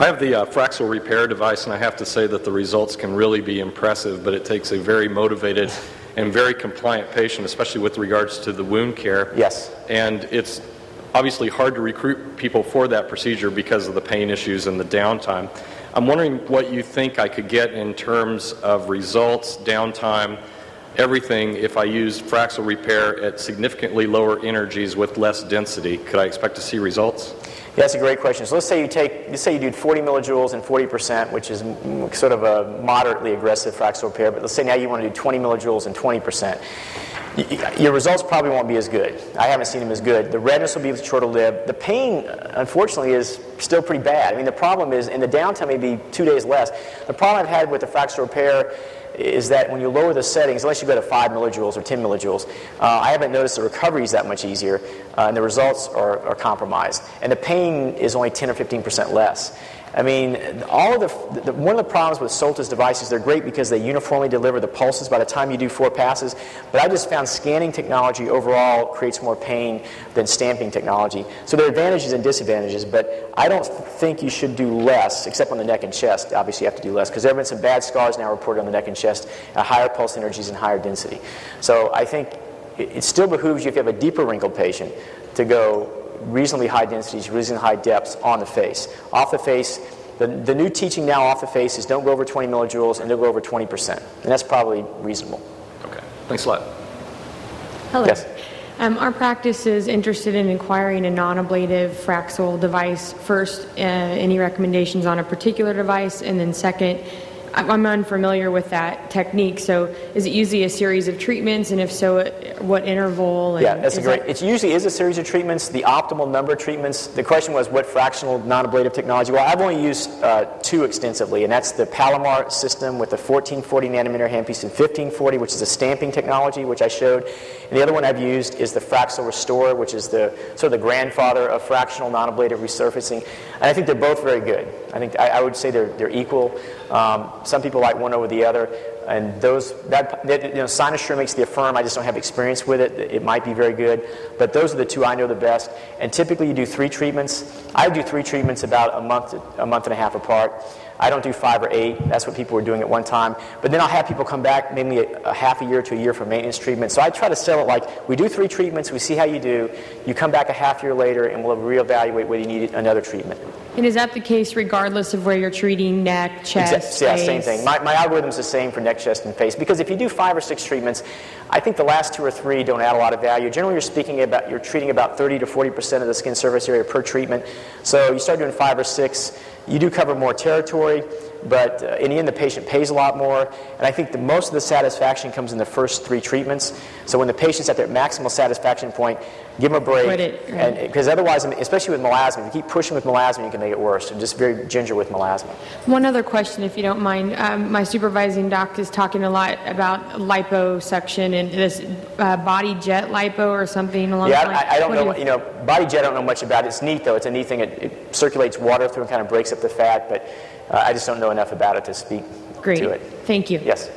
I have the uh, Fraxel repair device, and I have to say that the results can really be impressive, but it takes a very motivated and very compliant patient, especially with regards to the wound care. Yes. And it's obviously hard to recruit people for that procedure because of the pain issues and the downtime. I'm wondering what you think I could get in terms of results, downtime, everything if I used Fraxel repair at significantly lower energies with less density. Could I expect to see results? Yeah, that's a great question. So let's say you take, let's say you do 40 millijoules and 40%, which is sort of a moderately aggressive Fraxel repair, but let's say now you want to do 20 millijoules and 20%. Y- y- Your results probably won't be as good. I haven't seen them as good. The redness will be shorter lived. The pain, unfortunately, is still pretty bad. I mean, the problem is, in the downtime, maybe two days less. The problem I've had with the Fraxel repair is that when you lower the settings, unless you go to 5 millijoules or 10 millijoules, uh, I haven't noticed the recovery is that much easier, uh, and the results are, are compromised. And the pain is only 10 or 15% less. I mean, all of the, the, one of the problems with Solta's devices, they're great because they uniformly deliver the pulses by the time you do four passes. But I just found scanning technology overall creates more pain than stamping technology. So there are advantages and disadvantages, but I don't think you should do less, except on the neck and chest. Obviously, you have to do less because there have been some bad scars now reported on the neck and chest at higher pulse energies and higher density. So I think it, it still behooves you if you have a deeper wrinkled patient to go reasonably high densities, reasonably high depths on the face. Off the face, the, the new teaching now off the face is don't go over 20 millijoules and don't go over 20%. And that's probably reasonable. Okay. Thanks a lot. Hello. Yes. Um, our practice is interested in acquiring a non-ablative Fraxel device. First, uh, any recommendations on a particular device, and then second, I'm I'm unfamiliar with that technique. So, is it usually a series of treatments, and if so, what interval? And Yeah, that's a great. that- It usually is a series of treatments. The optimal number of treatments. The question was what fractional non-ablative technology. Well, I've only used uh, two extensively, and that's the Palomar system with the 1440 nanometer handpiece and 1540, which is a stamping technology, which I showed. And the other one I've used is the Fraxel Restore, which is the sort of the grandfather of fractional non-ablative resurfacing. And I think they're both very good. I think I, I would say they're they're equal. Um, some people like one over the other, and those that, that you know, Cynosure makes the Affirm. I just don't have experience with it. It might be very good, but those are the two I know the best. And typically, you do three treatments. I do three treatments about a month, a month and a half apart. I don't do five or eight. That's what people were doing at one time. But then I'll have people come back maybe a, a half a year to a year for maintenance treatment. So I try to sell it like we do three treatments, we see how you do. You come back a half year later, and we'll reevaluate whether you need another treatment. And is that the case regardless of where you're treating neck, chest, yeah, same thing. My, my algorithm's the same for neck, chest, and face because if you do five or six treatments, I think the last two or three don't add a lot of value. Generally, you're speaking about you're treating about 30 to 40 percent of the skin surface area per treatment. So you start doing five or six, you do cover more territory, but uh, in the end, the patient pays a lot more. And I think the most of the satisfaction comes in the first three treatments. So when the patient's at their maximal satisfaction point, give them a break. It, right. because otherwise, especially with melasma, if you keep pushing with melasma, you can make it worse. So just very ginger with melasma. One other question, if you don't mind. Um, my supervising doc is talking a lot about liposuction and this uh, body jet lipo or something along Yeah. I, I don't What do know. You know, body jet. I don't know much about. it. It's neat though. It's a neat thing. It, it circulates water through and kind of breaks up the fat. But uh, I just don't know enough about it to speak Great. to it. Thank you. Yes.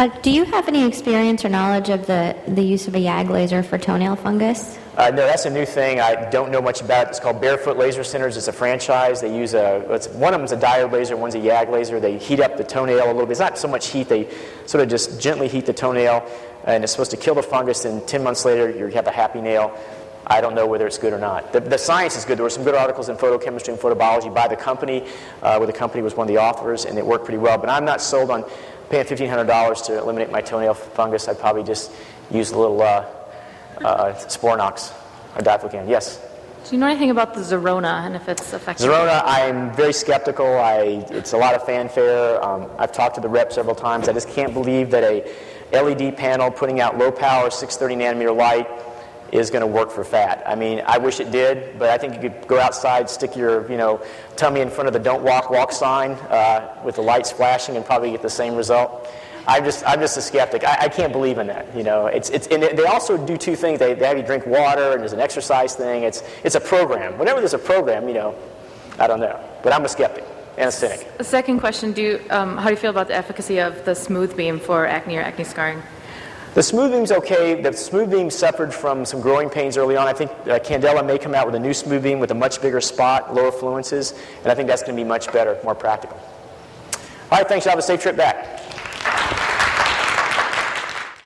Uh, do you have any experience or knowledge of the, the use of a YAG laser for toenail fungus? Uh, no, that's a new thing. I don't know much about it. It's called Barefoot Laser Centers. It's a franchise. They use a, it's, one of them's a diode laser, one's a YAG laser. They heat up the toenail a little bit. It's not so much heat, they sort of just gently heat the toenail, and it's supposed to kill the fungus, and 10 months later, you have a happy nail. I don't know whether it's good or not. The, the science is good. There were some good articles in photochemistry and photobiology by the company, uh, where the company was one of the authors, and it worked pretty well. But I'm not sold on paying $1,500 to eliminate my toenail fungus. I'd probably just use a little uh, uh, Sporanox or diflucan. Yes. Do you know anything about the Zerona and if it's effective? Zerona, I'm very skeptical. I, it's a lot of fanfare. Um, I've talked to the rep several times. I just can't believe that a LED panel putting out low power 630 nanometer light is going to work for fat. I mean, I wish it did, but I think you could go outside, stick your you know tummy in front of the "Don't Walk, Walk" sign uh, with the lights flashing, and probably get the same result. I'm just, I'm just a skeptic. I, I can't believe in that. You know, it's, it's, and they also do two things. They, they have you drink water, and there's an exercise thing. It's, it's a program. Whenever there's a program, you know, I don't know. But I'm a skeptic and a cynic. Second question, do you, um, how do you feel about the efficacy of the smooth beam for acne or acne scarring? The smooth beam's okay. The smooth beam suffered from some growing pains early on. I think uh, Candela may come out with a new smooth beam with a much bigger spot, lower fluences, and I think that's going to be much better, more practical. All right, thanks. Y'all have a safe trip back.